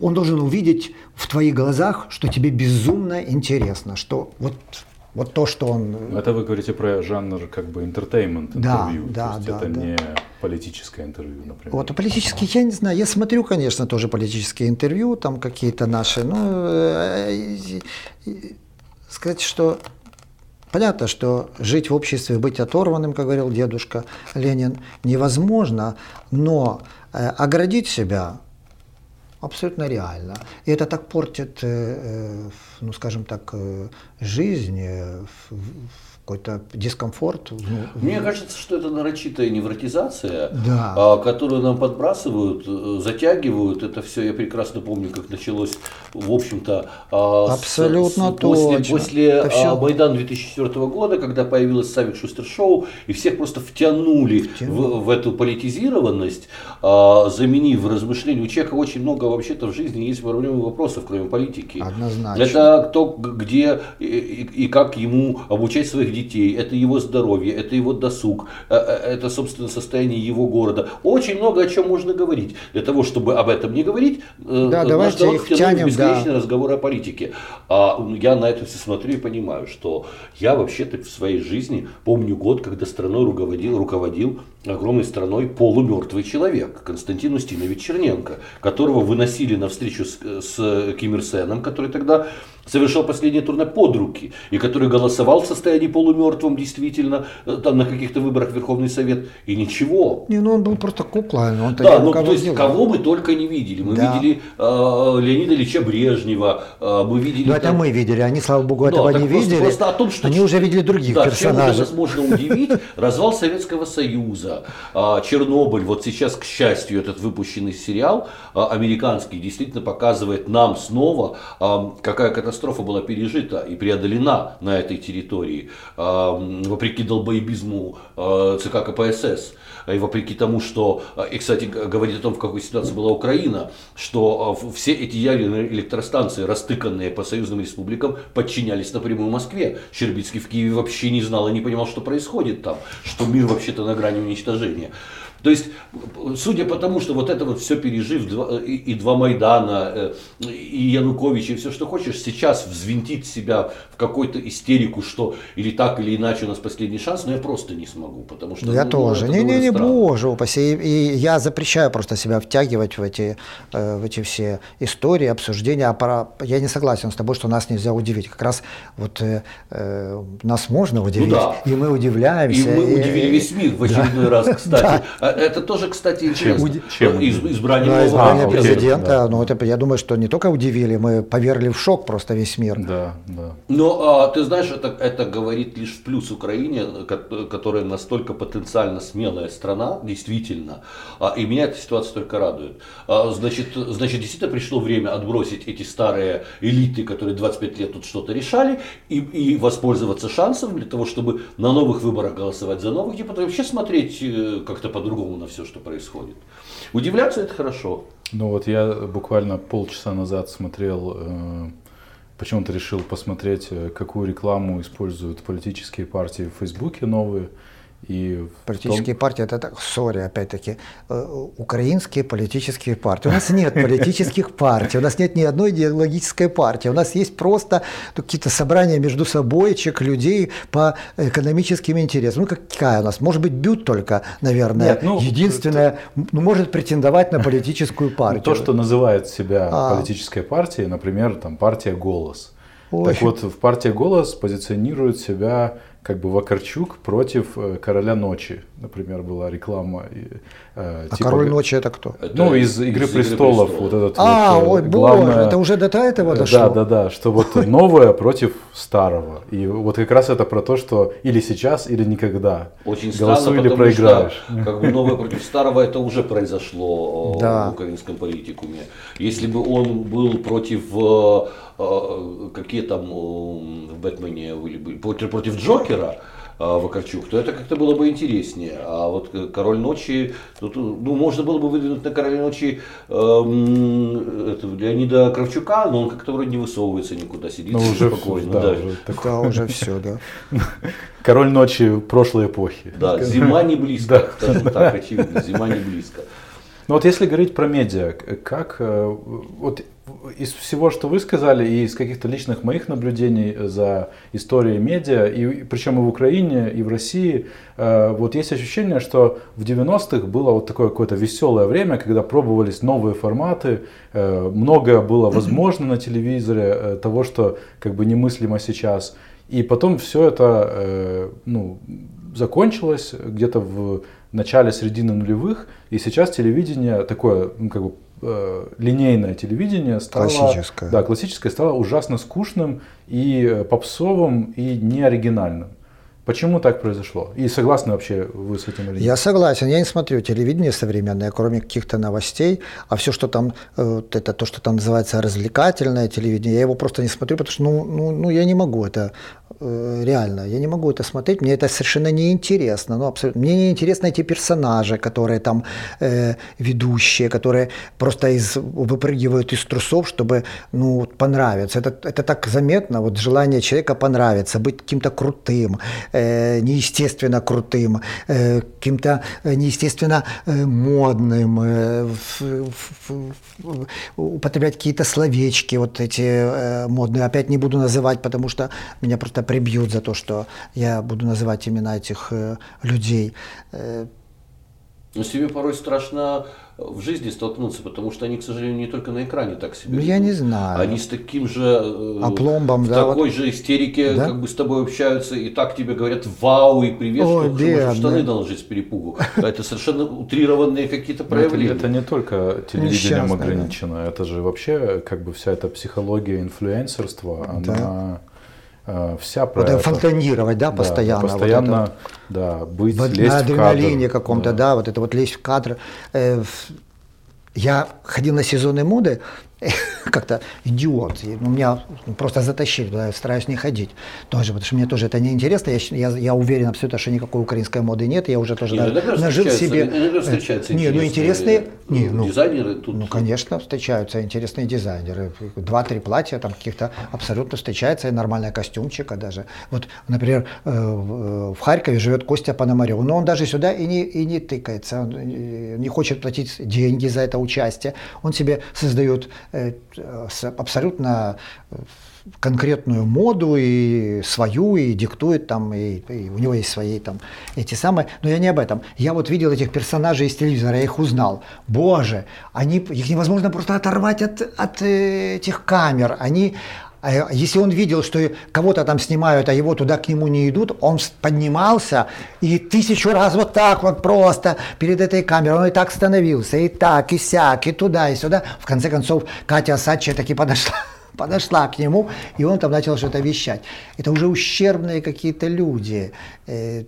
он должен увидеть в твоих глазах, что тебе безумно интересно, что вот вот то, что он... Это вы говорите про жанр как бы entertainment интервью. Да, то есть да, это да. не политическое интервью, например. Вот, а политические, я не знаю, я смотрю, конечно, тоже политические интервью, там какие-то наши, но э, сказать, что Понятно, что жить в обществе, быть оторванным, как говорил дедушка Ленин, невозможно, но э, оградить себя абсолютно реально. И это так портит, э, э, ну скажем так, э, жизнь, какой-то дискомфорт. Мне кажется, что это нарочитая невротизация, да. А, которую нам подбрасывают, затягивают. Это все я прекрасно помню, как началось, в общем-то, а, Абсолютно с, с, после, точно. после все... Майдана 2004 года, когда появилось Савик Шустер Шоу, и всех просто втянули, втянули. В, в эту политизированность, заменив размышления. У человека очень много вообще-то в жизни есть проблемы вопросов, кроме политики. Однозначно. Это то, где и, и, и как ему обучать своих детей, это его здоровье, это его досуг, э, э, это, собственно, состояние его города. Очень много о чем можно говорить. Для того, чтобы об этом не говорить, э, да, давайте их втянем, бесконечный да. разговор о политике. А я на это все смотрю и понимаю, что я вообще-то в своей жизни помню год, когда страной руководил, руководил огромной страной полумертвый человек, Константин Устинович Черненко, которого выносили на встречу с, с Ким Ир Сеном, который тогда совершал последнее турне под руки, и который голосовал в состоянии полумертвом действительно э, там, на каких-то выборах в Верховный Совет, и ничего. Не, ну он был просто кукла. Он да, ну то есть кого мы только не видели. Мы да. видели э, Леонида Ильича Брежнева, э, мы видели... Ну это мы видели, они, слава богу, этого да, не видели. Просто о том, что... Они уже видели других да, персонажей. Чем можно удивить, развал Советского Союза, э, Чернобыль, вот сейчас, к счастью, этот выпущенный сериал э, американский действительно показывает нам снова, э, какая катастрофа была пережита и преодолена на этой территории. вопреки долбоебизму ЦК КПСС, и вопреки тому, что, и, кстати, говорит о том, в какой ситуации была Украина, что все эти ядерные электростанции, растыканные по союзным республикам, подчинялись напрямую Москве. Щербицкий в Киеве вообще не знал и не понимал, что происходит там, что мир вообще-то на грани уничтожения. То есть, судя по тому, что вот это вот все пережив, и, и два Майдана, э, и Янукович, и все, что хочешь, сейчас взвинтить себя в какую-то истерику, что или так, или иначе у нас последний шанс, но я просто не смогу, потому что... Я ну, тоже. Не-не-не, боже упаси. И, и я запрещаю просто себя втягивать в эти, э, в эти все истории, обсуждения. А пора... Я не согласен с тобой, что нас нельзя удивить. Как раз вот э, э нас можно удивить, ну, да. и мы удивляемся. И мы удивили весь мир в очередной да. раз, кстати. А это тоже, кстати, интересно. Чем? Из, избрание да, избрание президента. Да. Ну, это, я думаю, что не только удивили, мы поверили в шок просто весь мир. Да, да. Но а, ты знаешь, это, это говорит лишь в плюс Украине, которая настолько потенциально смелая страна, действительно. А, и меня эта ситуация только радует. А, значит, значит, действительно пришло время отбросить эти старые элиты, которые 25 лет тут что-то решали, и, и воспользоваться шансом для того, чтобы на новых выборах голосовать за новых депутатов, вообще смотреть э, как-то по-другому по-другому на все, что происходит. Удивляться это хорошо. Ну вот я буквально полчаса назад смотрел, э, почему-то решил посмотреть, э, какую рекламу используют политические партии в Фейсбуке новые. И политические том... партии, это так, сори, опять-таки, э, украинские политические партии. У нас нет политических партий, у нас нет ни одной идеологической партии. У нас есть просто какие-то собрания между собойчик людей по экономическим интересам. Ну, какая у нас? Может быть, Бют только, наверное, нет, ну, единственная, ну, может претендовать на политическую партию. То, что называет себя а. политической партией, например, там партия «Голос». Ой. Так вот, в партии «Голос» позиционирует себя как бы Вакарчук против э, Короля Ночи, например, была реклама. Э, а типа, Король Ночи это кто? Это ну, из «Игры из престолов», престолов. вот этот А, вот, э, ой, главное, боже, это уже до этого дошло? Да, да, да, что вот [laughs] новое против старого. И вот как раз это про то, что или сейчас, или никогда. Очень Голосуй странно, или проиграешь. Что, как бы новое против старого это уже произошло да. в украинском политикуме. Если бы он был против какие там в Бэтмене были, против, против Джокера, Вакарчук, то это как-то было бы интереснее. А вот Король ночи, тут, ну, можно было бы выдвинуть на Короле ночи э, это, Леонида Кравчука, но он как-то вроде не высовывается никуда, сидит ну, уже спокойно. Да, да. Уже, да, уже все, да. [laughs] Король ночи прошлой эпохи. Да, зима не близко, скажем так, очевидно, зима не близко. Ну вот если говорить про медиа, как э, вот из всего, что вы сказали, и из каких-то личных моих наблюдений за историей медиа, и причем и в Украине, и в России, э, вот есть ощущение, что в 90-х было вот такое какое-то веселое время, когда пробовались новые форматы, э, многое было [clears throat] возможно на телевизоре, того, что как бы немыслимо сейчас. И потом все это ну, закончилось где-то в начале середины нулевых, и сейчас телевидение такое, ну, как бы э, линейное телевидение стало, классическое. Да, классическое стало ужасно скучным и э, попсовым и неоригинальным. Почему так произошло? И согласны вообще вы с этим или нет? Я согласен. Я не смотрю телевидение современное, кроме каких-то новостей. А все, что там, э, это то, что там называется развлекательное телевидение, я его просто не смотрю, потому что ну, ну, ну я не могу это Э, реально, я не могу это смотреть, мне это совершенно неинтересно, ну, абсолютно. Мне неинтересны эти персонажи, которые там э, ведущие, которые просто из, выпрыгивают из трусов, чтобы, ну, понравиться. Это, это так заметно, вот желание человека понравиться, быть каким-то крутым, э, неестественно крутым, э, каким-то э, неестественно э, модным, употреблять какие-то словечки вот эти модные. Опять не буду называть, потому что меня просто прибьют за то, что я буду называть имена этих людей. Э, но себе порой страшно в жизни столкнуться, потому что они, к сожалению, не только на экране так себя Ну, я не знаю. Они с таким же... Э, Опломбом, в да. такой вот. же истерике да? как бы с тобой общаются, и так тебе говорят вау и привет, Ой, что штаны да. наложить с перепугу. Это совершенно утрированные какие-то проявления. Это, это не только телевидением ограничено, это же вообще как бы вся эта психология инфлюенсерства, она... Э, вся про вот это. фонтанировать, да, постоянно. Да, постоянно, вот это, да, быть, в, лезть на адреналине каком-то, да. да, вот это вот лезть в кадр. Э, я ходил на сезоны моды, [laughs] как-то идиот. И, ну, меня просто затащили туда, я стараюсь не ходить тоже, потому что мне тоже это неинтересно. Я, я, я уверен абсолютно, что никакой украинской моды нет. Я уже тоже Не, нажил себе... не, ну интересные... Не, ну, дизайнеры тут. ну, конечно, встречаются интересные дизайнеры. Два-три платья там каких-то абсолютно встречается, и нормальная костюмчика даже. Вот, например, э, в Харькове живет Костя Пономарев, но он даже сюда и не, и не тыкается, он э, не хочет платить деньги за это участие. Он себе создает абсолютно э, конкретную моду и свою, и диктует там, и, и у него есть свои там эти самые. Но я не об этом. Я вот видел этих персонажей из телевизора, я их узнал. Боже, они, их невозможно просто оторвать от, от э, этих камер. Они, а если он видел, что кого-то там снимают, а его туда к нему не идут, он поднимался и тысячу раз вот так вот просто перед этой камерой, он и так становился, и так, и сяк, и туда, и сюда. В конце концов, Катя Асадчия таки подошла [laughs] подошла к нему, и он там начал что-то вещать. Это уже ущербные какие-то люди. Э,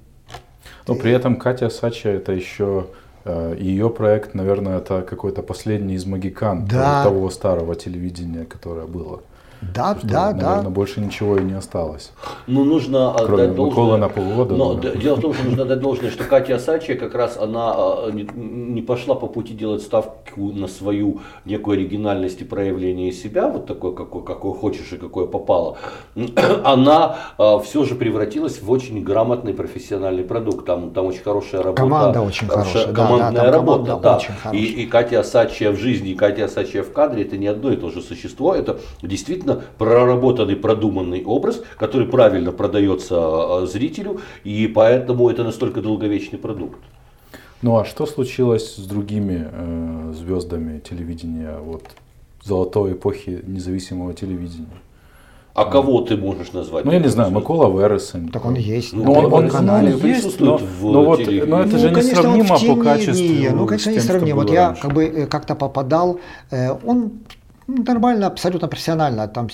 Но при этом Катя Сача это еще э, ее проект, наверное, это какой-то последний из магикан Да. того старого телевидения, которое было. Да, Что, да, наверное, да. больше ничего и не осталось. Ну, нужно Кроме отдать должное. На полгода, Но да. дело в том, что нужно отдать должное, что Катя Асачия как раз она а, не, не пошла по пути делать ставку на свою некую оригинальность и проявление себя, вот такой, какой, какой хочешь и какое попало. [clears throat] Она все же превратилась в очень грамотный профессиональный продукт. Там, там очень хорошая работа. Команда очень хорошая, да, Командная да, там работа, команда да. очень И, и Катя Асачия в жизни, и Катя Асачия в кадре это не одно и то же существо. Это действительно проработанный, продуманный образ, который правильно продается э, зрителю, и поэтому это настолько долговечный продукт. Ну а что случилось с другими э, звездами телевидения вот золотой эпохи независимого телевидения? А кого ты можешь назвать? Ну я не знаю? Микола Вересен. Так он есть. Ну, он- он- канале. ну, присутствует есть, в но- но вот- но это же конечно, он несравнимо по качеству не, ну, конечно, что несравнимо. Вот я как бы э, как-то попадал, э, он ну, нормально, абсолютно профессионально там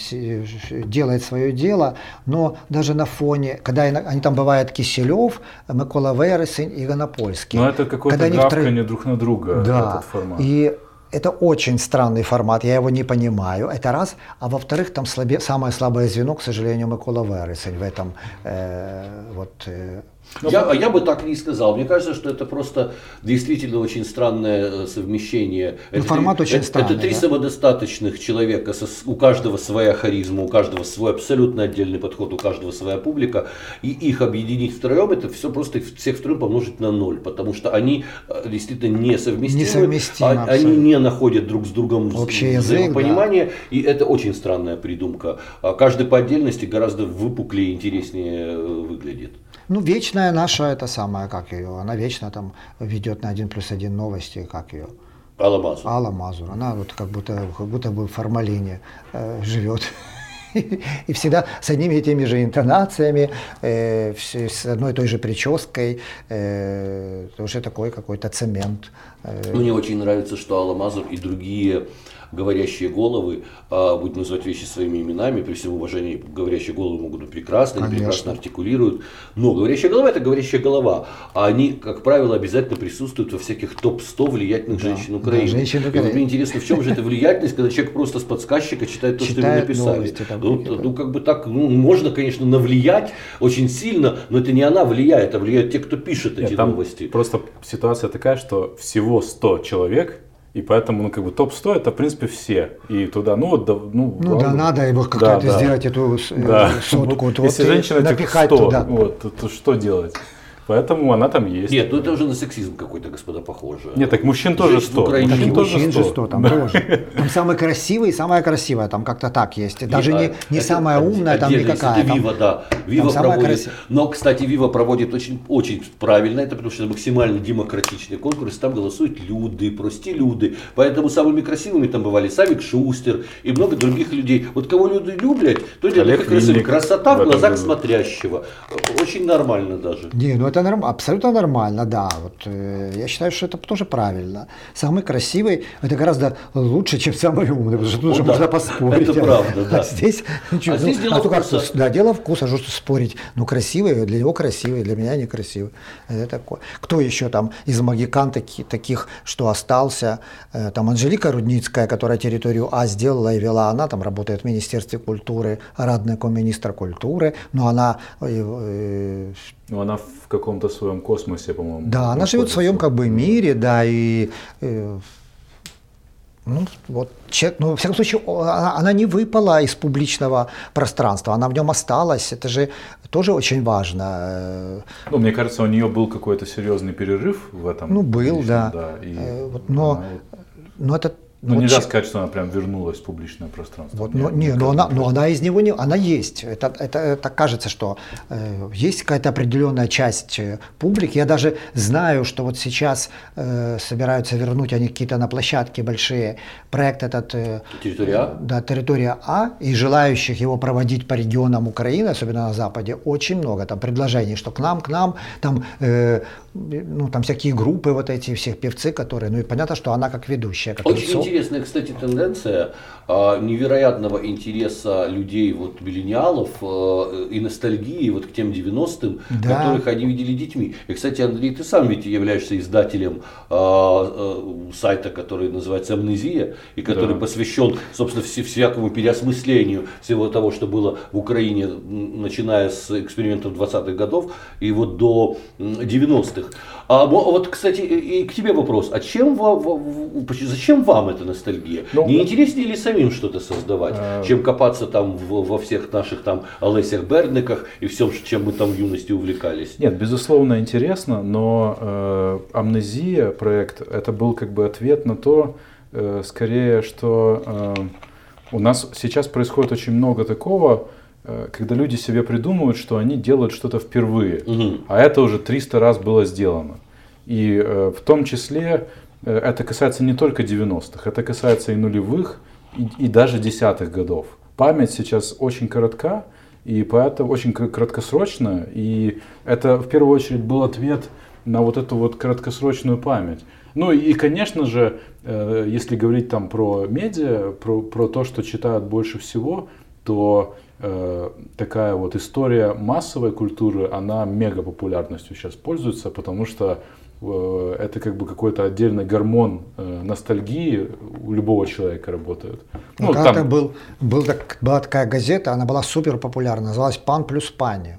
делает свое дело, но даже на фоне, когда они там бывают Киселев, Микола Вересень и Гонопольский. Но это какое-то они втро- гавканье друг на друга, да. этот формат. И это очень странный формат, я его не понимаю. Это раз. А во-вторых, там слабе, самое слабое звено, к сожалению, Микола Вересень в этом э, вот. э, Я, а я бы так не сказал. Мне кажется, что это просто действительно очень странное э, совмещение. Ну, это, формат три- очень это, странный, это три да. самодостаточных человека. со- у каждого своя харизма, у каждого свой абсолютно отдельный подход, у каждого своя публика. И их объединить втроем, это все просто всех втроем помножить на ноль. Потому что они э, действительно несовместимы. Несовместимы а- Они не находят друг с другом Общий язык, взаимопонимания. И это очень странная придумка. А Каждый по отдельности гораздо выпуклее и интереснее э, выглядит. Ну, вечная наша, это самая, как ее, она вечно там ведет на один плюс один новости, как ее, Аламазу. Алла Мазур. Она вот как будто, как будто бы в формалине э, живет. [laughs] И всегда с одними и теми же интонациями, э, с одной и той же прической, э, уже такой какой-то цемент. Э, Мне очень нравится, что Алла Мазур и другие говорящие головы, а, будем называть вещи своими именами, при всем уважении, говорящие головы могут быть прекрасны, они Конечно. прекрасно артикулируют, но говорящая голова это говорящая голова, а они, как правило, обязательно присутствуют во всяких топ-100 влиятельных женщин Украины. женщин И вот Украины. мне интересно, в чем же эта влиятельность, когда человек просто с подсказчика читает то, что ему Читает написали. новости там ну, ну, как бы так, ну, можно, конечно, навлиять очень сильно, но это не она влияет, а влияют те, кто пишет Нет, эти там новости. просто ситуация такая, что всего 100 человек, и поэтому, ну, как бы топ-100 это, в принципе, все. И туда, ну, вот, да, ну, Ну да, надо его как-то Да, это да. сделать, эту Да. сотку. Вот вот Если и женщина этих напихать 100, туда. вот, то, то что делать? Поэтому она там есть. Нет, ну это уже на сексизм какой-то, господа, похоже. Нет, так мужчин тоже в 100. Украине Мужчин тоже мужчин же 100. 100, там Да. тоже. Там самый красивый и самая красивая, там как-то так есть. Даже а не, не это самая умная, там никакая. Это там- Вива, да. Вива самая проводит. красивая. Но, кстати, Вива проводит очень, очень правильно это, потому что это максимально демократичный конкурс. Там голосуют люди, прости люди. Поэтому самыми красивыми там бывали Савик Шустер и много других людей. Вот кого люди любят, то красивый. Винник Красота в глазах смотрящего. Очень нормально даже. Не, ну это норм, абсолютно нормально, да. Вот, э, я считаю, что это тоже правильно. Самый красивый – это гораздо лучше, чем самый умный, потому что тут же да. можно поспорить. Это правда, да. А здесь, А здесь [laughs] ну, дело а вкуса. да, дело вкуса, что спорить. Ну, красивый, для него красивый, для меня некрасивый. Это такое. Кто еще там из магикан таки- таких, что остался? Э, Там Анжелика Рудницкая, которая территорию А сделала и вела, она там работает в Министерстве культуры, радная министра культуры, но она э, Ну, она в каком-то своем космосе, по-моему. да, она живет в своем как бы мире, да, и э, ну, вот, че- ну, во всяком случае, она, она не выпала из публичного пространства, она в нем осталась, это же тоже очень важно. Э, Ну, мне кажется, у нее был какой-то серьезный перерыв в этом. Ну, был, личном, да. и Э, вот, но, она но это... ну, вот нельзя че- сказать, что она прям вернулась в публичное пространство. Вот, но, не, но она, но она из него не, она есть. Это, это, это кажется, что э, есть какая-то определенная часть э, публики. Я даже знаю, что вот сейчас э, собираются вернуть они какие-то на площадке большие проект этот. э, Территория А? Да, территория А, и желающих его проводить по регионам Украины, особенно на Западе, очень много. Там предложений, что к нам, к нам, там, э, ну, там всякие группы, вот эти всех певцы, которые, ну и понятно, что она как ведущая, как Очень лицо. Интересная, кстати, тенденция а, невероятного интереса людей, вот миллениалов э, и ностальгии вот к тем 90-м, Да. которых они видели детьми. И, кстати, Андрей, ты сам ведь являешься издателем а, э, сайта, который называется «Амнезия», и который Да. посвящен, собственно, все- всякому переосмыслению всего того, что было в Украине, начиная с экспериментов 20-х годов и вот до м, 90-х. А вот, кстати, и к тебе вопрос. А чем ва- ва- в- поч- зачем вам эта ностальгия? Ну, Не интереснее ли самим что-то создавать, Э, чем копаться там в- во всех наших там Олесях Берниках и всем, чем мы там в юности увлекались? Нет, безусловно, интересно, но э, амнезия проект это был как бы ответ на то, э, скорее, что э, у нас сейчас происходит очень много такого, э, когда люди себе придумывают, что они делают что-то впервые, Мгм. а это уже 300 раз было сделано. И э, в том числе э, это касается не только 90-х, это касается и нулевых, и, и даже десятых годов. Память сейчас очень коротка, и поэтому очень кра- краткосрочная, и это в первую очередь был ответ на вот эту вот краткосрочную память. Ну и, конечно же, э, если говорить там про медиа, про, про то, что читают больше всего, то такая вот история массовой культуры, она мега популярностью сейчас пользуется, потому что это как бы какой-то отдельный гормон э, ностальгии у любого человека работает. Ну, Ну, когда-то там- был, был так- была такая газета, она была супер популярна, называлась «Пан плюс пани».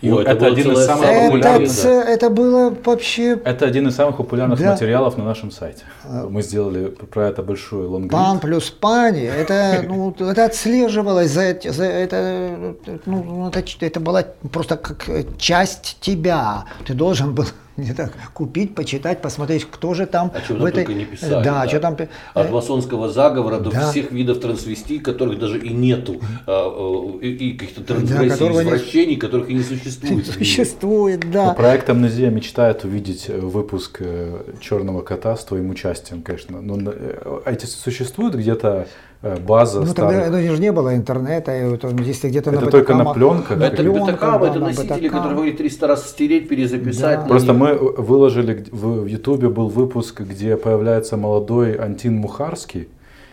И Ой, это это один из самых сага Это, популярных. популярных, ц- это было вообще Это один из самых популярных Да. материалов на нашем сайте. Мы сделали про это большой лонгрид. пан плюс пани. Это, ну, это отслеживалось за, за это, ну, ну, это, это была просто как э, часть тебя. Ты должен был не так, купить, почитать, посмотреть, кто же там. О чем в там этой- только не писали. Да, что там. От масонского заговора до Да. всех видов трансвестий, которых даже и нету, а, э, и, и каких-то трансгрессий, не- извращений, которых и не существует. [laughs] Существует, да. Но проект «Амнезия» мечтает увидеть э, выпуск «Черного кота» с твоим участием, конечно. Но э, эти существует где-то э, база Ну старых? тогда ну, же не было интернета, и вот, если где-то Это на только на пленках? на Это Пленка, бетакам, да, это носители, бетакам. которые могли 300 раз стереть, перезаписать. Да. Просто мы выложили в Ютубе был выпуск, где появляется молодой Антин Мухарский,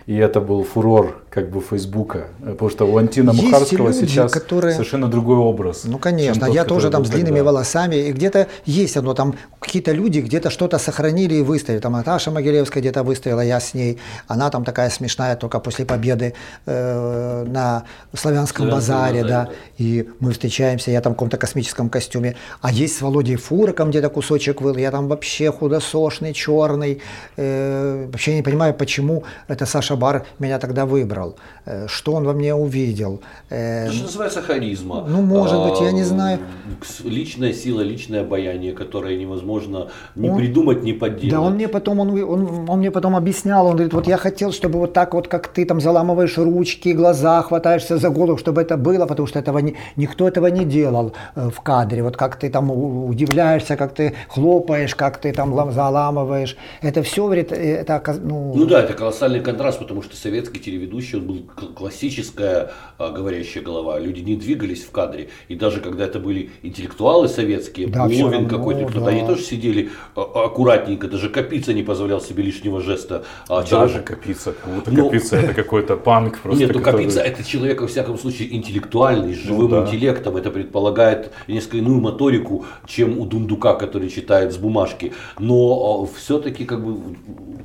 и это был фурор как бы Фейсбука, э, потому что у Антина Есть Мухарского люди, сейчас которые- совершенно другой образ. Ну, конечно, тот, я тоже там с длинными тогда. волосами, и где-то есть одно, там какие-то люди где-то что-то сохранили и выставили, там Наташа Могилевская где-то выставила, я с ней, она там такая смешная только после победы э, на Славянском базаре, базаре, да, да. и мы встречаемся, я там в каком-то космическом костюме, а есть с Володей Фуриком где-то кусочек был, я там вообще худосошный, черный, э, вообще не понимаю, почему это Саша Бар меня тогда выбрал, э, что он во мне увидел. э, Это же называется харизма. Ну, может быть, я не знаю. с- Личная сила, личное обаяние, которое невозможно ни Он- придумать, ни подделать. Да, он мне потом, он, он, он мне потом объяснял, он говорит, вот я хотел, чтобы вот так вот, как ты там заламываешь ручки, глаза, хватаешься за голову, чтобы это было, потому что этого не, никто этого не делал э, в кадре, вот как ты там удивляешься, как ты хлопаешь, как ты там лам- заламывааешь, это все, говорит, это, ну, Ну да, это колоссальный контраст, потому что советский телеведущий, случае он был классическая а, говорящая голова. Люди не двигались в кадре. И даже когда это были интеллектуалы советские, да, Буловин какой-то, да. они тоже сидели а, аккуратненько. Даже Капица не позволял себе лишнего жеста. А даже человек... Капица. Как ну, Капица это какой-то панк [laughs] просто. Нет, ну который... Капица это человек, во всяком случае, интеллектуальный, с живым ну, да. интеллектом. Это предполагает несколько иную моторику, чем у Дундука, который читает с бумажки. Но все-таки как бы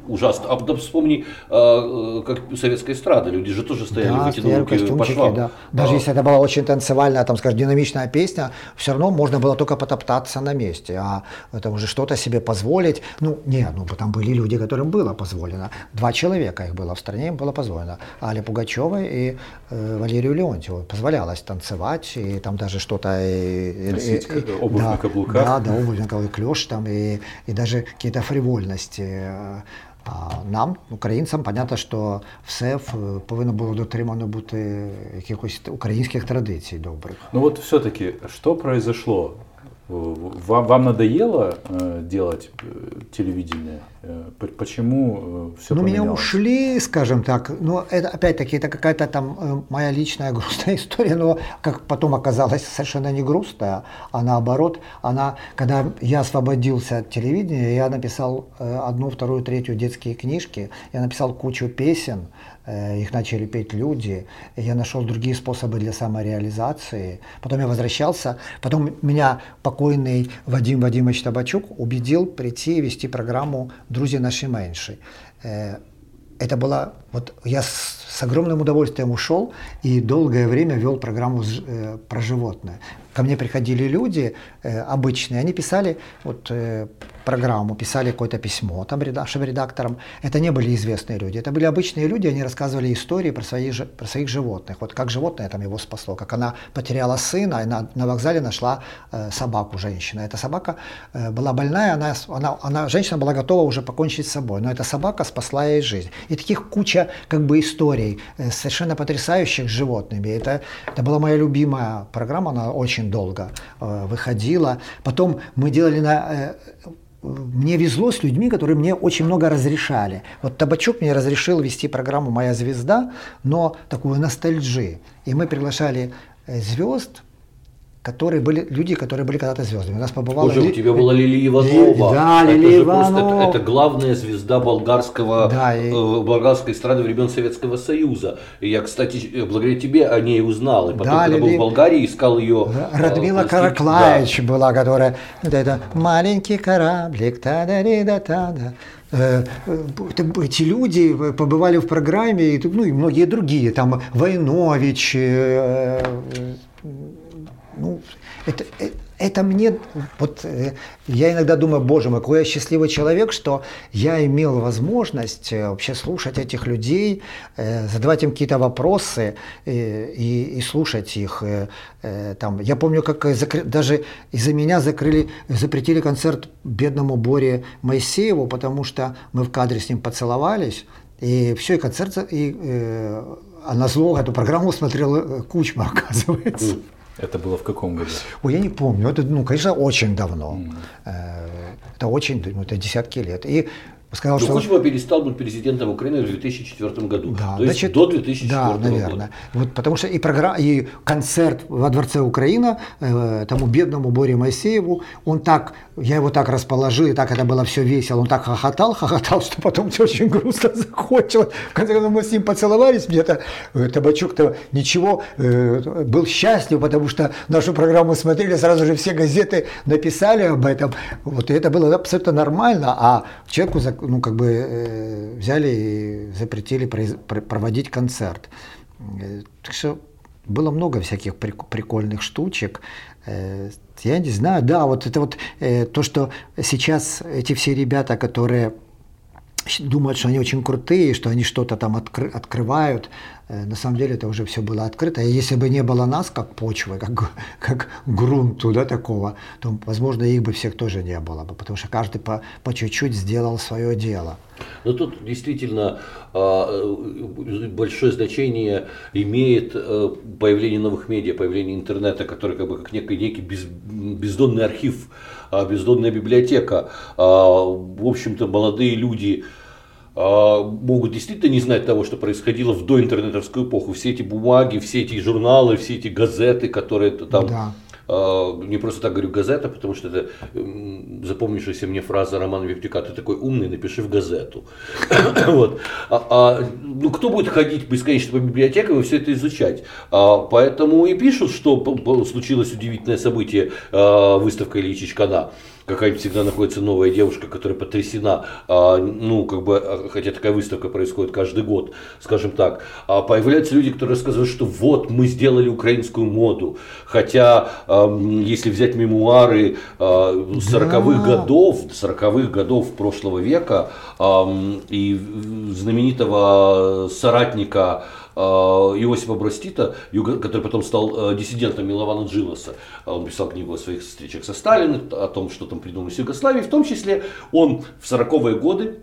ужасно. А потом вспомни, э, как советская эстрада, люди же тоже стояли, да, вытянув руки по швам. Да. Даже а. если это была очень танцевальная, там, скажем, динамичная песня, все равно можно было только потоптаться на месте, а это уже что-то себе позволить. Ну, нет, ну, там были люди, которым было позволено. Два человека их было в стране, им было позволено. Аля Пугачева и э, Валерию Леонтьеву позволялось танцевать, и там даже что-то... И, Носить и, и, обувь да, на каблуках. Да, да, обувь на каблуках, клеш там, и, и даже какие-то фривольности. Э, а нам, українцям, понятно, що все повинно було дотримано бути якихось українських традицій добрих. Ну от все-таки, що произошло вам, вам надоело э, делать э, телевидение? Э, почему все Ну, меня ушли, скажем так. Но это, опять-таки, это какая-то там моя личная [laughs] грустная история, но, как потом оказалось, совершенно не грустная, а наоборот, она, когда я освободился от телевидения, я написал одну, вторую, третью детские книжки, я написал кучу песен, Э, их начали петь люди, я нашел другие способы для самореализации. Потом я возвращался, потом меня покойный Вадим Вадимович Табачук убедил прийти и вести программу «Друзья наши меньши». Э, это было, вот я с, с огромным удовольствием ушел и долгое время вел программу э, про животное. Ко мне приходили люди э, обычные, они писали вот, э, программу, писали какое-то письмо там редакторам. Это не были известные люди, это были обычные люди, они рассказывали истории про, свои, про своих животных. Вот как животное там его спасло, как она потеряла сына, и на, на вокзале нашла э, собаку женщина. Эта собака э, была больная, она, она, она, женщина была готова уже покончить с собой, но эта собака спасла ей жизнь. И таких куча как бы историй, э, совершенно потрясающих с животными. Это, это была моя любимая программа, она очень долго э, выходила. Потом мы делали на э, мне везло с людьми, которые мне очень много разрешали. Вот Табачук мне разрешил вести программу «Моя звезда», но такую ностальжи. И мы приглашали э, звезд, которые были люди, которые были когда-то звездами. У нас побывала Уже Ли... у тебя была Лилия Иванова. Да, Лилия Иванова. это, это главная звезда болгарского, да, и... э, болгарской эстрады времен Советского Союза. И я, кстати, благодаря тебе о ней узнал. И потом, да, когда Лили... был в Болгарии, искал ее. Э, Радмила э, Караклаевич да. была, которая вот это маленький кораблик, та да да да та да э, эти люди побывали в программе, ну и многие другие, там Войнович, ну, это, э, это мне, вот э, я иногда думаю, боже мой, какой я счастливый человек, что я имел возможность э, вообще слушать этих людей, задавать им какие-то вопросы и, и слушать их. Там, я помню, как даже из-за меня закрыли, запретили концерт бедному Боре Моисееву, потому что мы в кадре с ним поцеловались, и все, и концерт, и, а на зло эту программу смотрел Кучма, [laughs] оказывается. Это было в каком году? Ой, я не помню. Это, ну, конечно, очень давно. Mm. Это очень, ну, это десятки лет. И сказал, Но что... Кучма перестал быть президентом Украины в 2004 году. Да, то значит, есть до 2004 да, наверное. года. Вот, потому что и, программа, и концерт во Дворце Украина э, тому бедному Боре Моисееву, он так, я его так расположил, и так это было все весело, он так хохотал, [laughs] хохотал, что потом все очень грустно [laughs] закончилось. В конце концов мы с ним поцеловались где-то. Э, Табачук-то ничего, э, был счастлив, потому что нашу программу смотрели, сразу же все газеты написали об этом. Вот, и это было абсолютно нормально, а человеку ну, как бы э, взяли и запретили произ, проводить концерт. Э, так что было много всяких прикольных штучек. Э, я не знаю, да, вот это вот э, то, что сейчас эти все ребята, которые думают, что они очень крутые, что они что-то там откры, открывают, на самом деле это уже все было открыто. И если бы не было нас, как почвы, как, [laughs] как грунту да, такого, то, возможно, их бы всех тоже не было бы, потому что каждый по, по чуть-чуть сделал свое дело. Но тут действительно а, большое значение имеет э, появление новых медиа, появление интернета, который как бы как некий, некий без, бездонный архив, а, бездонная библиотека. А, в общем-то, молодые люди могут действительно не знать того, что происходило в доинтернетовскую эпоху. Все эти бумаги, все эти журналы, все эти газеты, которые там да. А, не просто так говорю газета, потому что это запомнившаяся мне фраза Романа Виптюка, ты такой умный, напиши в газету. [coughs] вот. а, а, ну, кто будет ходить бесконечно по библиотекам и все это изучать? А, поэтому и пишут, что случилось удивительное событие, а, выставка Ильича Чичкана какая-нибудь всегда находится новая девушка, которая потрясена, а, ну, как бы, а, хотя такая выставка происходит каждый год, скажем так, а появляются люди, которые рассказывают, что вот, мы сделали украинскую моду, хотя, если взять мемуары а, 40-х да. годов, 40-х годов прошлого века и знаменитого соратника а, Иосифа Бростита, который потом стал а, диссидентом Милована Джилоса. Он писал книгу о своих встречах со Сталиным, о том, что там придумали с Югославией. В том числе он в 40-е годы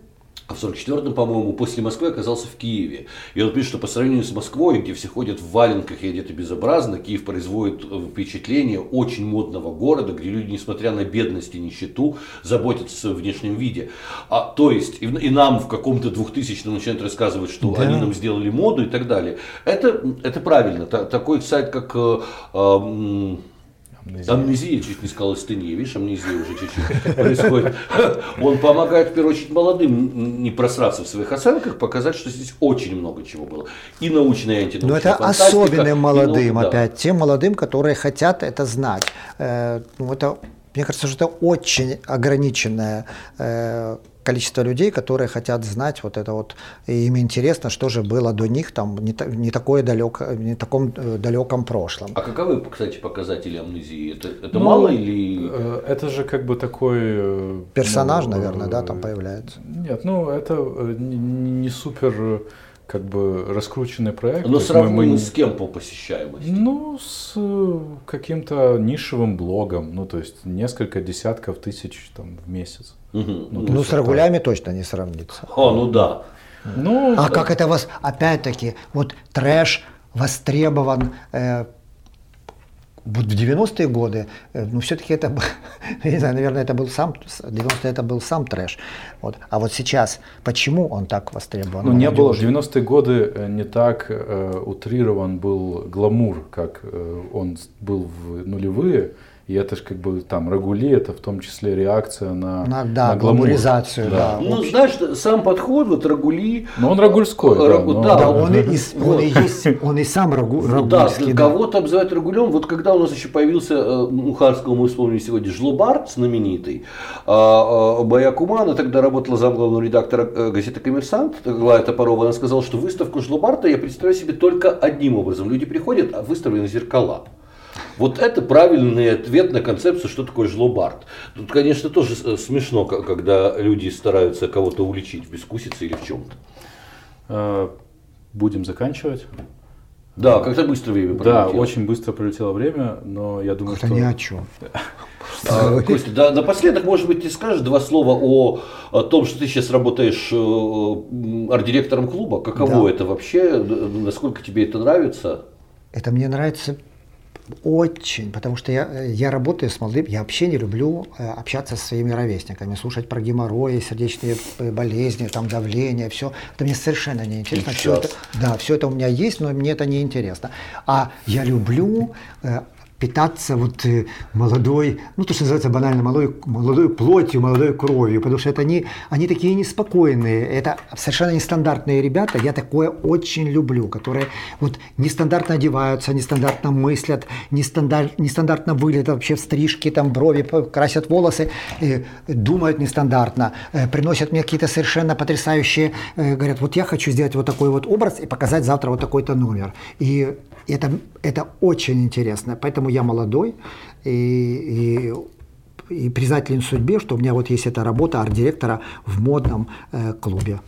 а в 44-м, по-моему, после Москвы оказался в Киеве. И он пишет, что по сравнению с Москвой, где все ходят в валенках и одеты безобразно, Киев производит э, впечатление очень модного города, где люди, несмотря на бедность и нищету, заботятся о своем внешнем виде. А, то есть, и, и нам в каком-то 2000-м начинают рассказывать, что да. они нам сделали моду и так далее. Это, это правильно. Такой сайт, как э, э, Амнезия. Амнезия, чуть не сказал астения. Видишь, амнезия уже чуть-чуть происходит. Он помогает, в первую очередь, молодым не просраться в своих оценках, показать, что здесь очень много чего было. И научная, и антинаучная Но это особенным молодым, наука, опять, да. тем молодым, которые хотят это знать. Э, ну, это, мне кажется, что это очень ограниченная э, количество людей, которые хотят знать вот это вот, и им интересно, что же было до них там не, не такое далеко, не таком э, далеком прошлом. А каковы, кстати, показатели амнезии? Это, это ну, мало или? Э, это же как бы такой э, персонаж, ну, наверное, да, там появляется. Нет, ну это не, не супер как бы раскрученный проект. Но сравним мы, мы... с кем по посещаемости? Ну, с каким-то нишевым блогом, ну, то есть несколько десятков тысяч там в месяц. Угу. Ну, ну с Рагулями так. точно не сравнится. О, ну да. Ну, а да. как это вас, опять-таки, вот трэш востребован э, в 90-е годы, э, ну, все-таки это, [laughs] не знаю, наверное, это был сам, 90-е это был сам трэш. Вот. А вот сейчас, почему он так востребован? Ну, не было, в 90-е годы э, не так э, утрирован был гламур, как э, он был в нулевые. И это же как бы там Рагули, это в том числе реакция на, на, да, на гламуризацию. Да. Да. Ну, знаешь, сам подход, вот Рагули... Но он рагульской. Да, Рагу, но... да, да он, и, он, и есть, он и сам рагу, рагульский. Да, кого-то обзывают Рагулем. Вот когда у нас еще появился, э, у Харского мы вспомнили сегодня, Жлобард знаменитый, а, а, Баякумана тогда работала замглавного редактора э, газеты «Коммерсант», Глая Топорова, она сказала, что выставку Жлобарта я представляю себе только одним образом. Люди приходят, а выставлены зеркала. Вот это правильный ответ на концепцию, что такое жлобард. Тут, конечно, тоже э, смешно, когда люди стараются кого-то уличить в бескусице или в чем-то. А, будем заканчивать. Да, как-то быстро время пролетело. Да, очень быстро пролетело время, но я думаю, что... ни о чем. А, Костя, да, напоследок, может быть, ты скажешь два слова о, о том, что ты сейчас работаешь э, арт-директором клуба. Каково да. это вообще? Насколько тебе это нравится? Это мне нравится очень, потому что я, я работаю с молодым, я вообще не люблю э, общаться со своими ровесниками, слушать про геморрои, сердечные э, болезни, там давление, все. Это мне совершенно не интересно. Все это, да, все это у меня есть, но мне это не интересно. А я люблю э, питаться вот э, молодой, ну то, что называется банально, молодой, молодой плотью, молодой кровью, потому что это они, они такие неспокойные, это совершенно нестандартные ребята, я такое очень люблю, которые вот нестандартно одеваются, нестандартно мыслят, нестандарт, нестандартно выглядят вообще в стрижке, там брови, красят волосы, э, думают нестандартно, э, приносят мне какие-то совершенно потрясающие, говорят, вот я хочу сделать вот такой вот образ и показать завтра вот такой-то номер. И это, это очень интересно. Поэтому я молодой и, и, и признателен судьбе, что у меня вот есть эта работа арт-директора в модном э, клубе.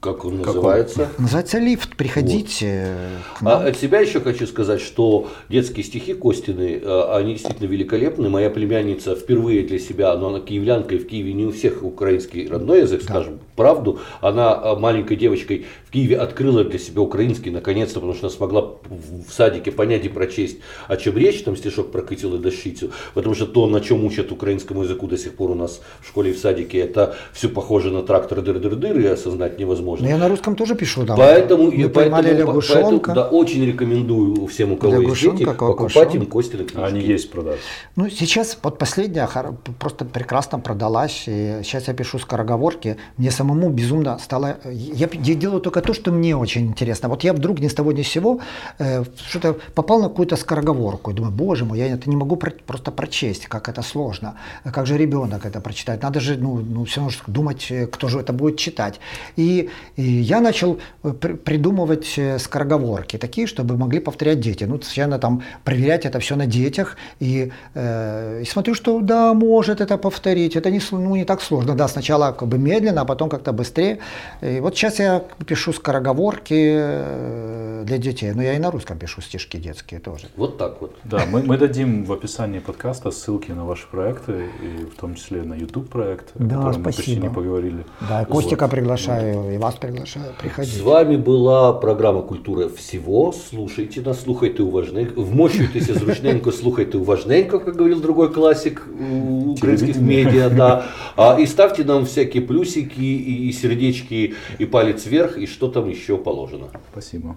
Как он называется? Называется лифт. Приходите вот. к нам. А от себя еще хочу сказать, что детские стихи Костины, э, они действительно великолепны. Моя племянница впервые для себя, но она киевлянка, и в Киеве не у всех украинский родной язык, да. скажем правду. Она э, маленькой девочкой в Киеве открыла для себя украинский наконец-то, потому что она смогла в садике понять и прочесть, о чем речь, там стишок про Кытил и Дощицу. Потому что то, на чем учат украинскому языку до сих пор у нас в школе и в садике, это все похоже на трактор дыр-дыр-дыр, и осознать невозможно возможно. Но я на русском тоже пишу, да. Поэтому, и, поэтому, поэтому да, очень рекомендую всем, у кого есть дети, покупать им Костины книжки. Они есть продать. Ну, сейчас вот последняя просто прекрасно продалась. И сейчас я пишу скороговорки. Мне самому безумно стало... Я, я делаю только то, что мне очень интересно. Вот я вдруг ни с того ни с сего э, что-то попал на какую-то скороговорку. И думаю, боже мой, я это не могу про, просто прочесть, как это сложно. Как же ребенок это прочитает? Надо же ну, ну, все равно думать, э, кто же это будет читать. И и я начал э, придумывать э, скороговорки, такие, чтобы могли повторять дети. Ну, постоянно там проверять это все на детях. И, э, и смотрю, что да, может это повторить. Это не, ну, не так сложно. Да, сначала как бы медленно, а потом как-то быстрее. И вот сейчас я пишу скороговорки э, для детей. Но я и на русском пишу стишки детские тоже. Вот так вот. Да, мы, мы дадим в описании подкаста ссылки на ваши проекты, и в том числе на YouTube проект, да, о котором спасибо. мы почти не поговорили. Да, Костика вот. приглашаю, вот. и вас приглашаю, приходить. С вами была програма «Культура всего». Слушайте нас, слухайте уважненько, вмощуйтесь зручненько, слухайте уважненько, как говорил другой классик украинских медиа, да. А, и ставьте нам всякие плюсики, и сердечки, и палец вверх, и что там еще положено. Спасибо.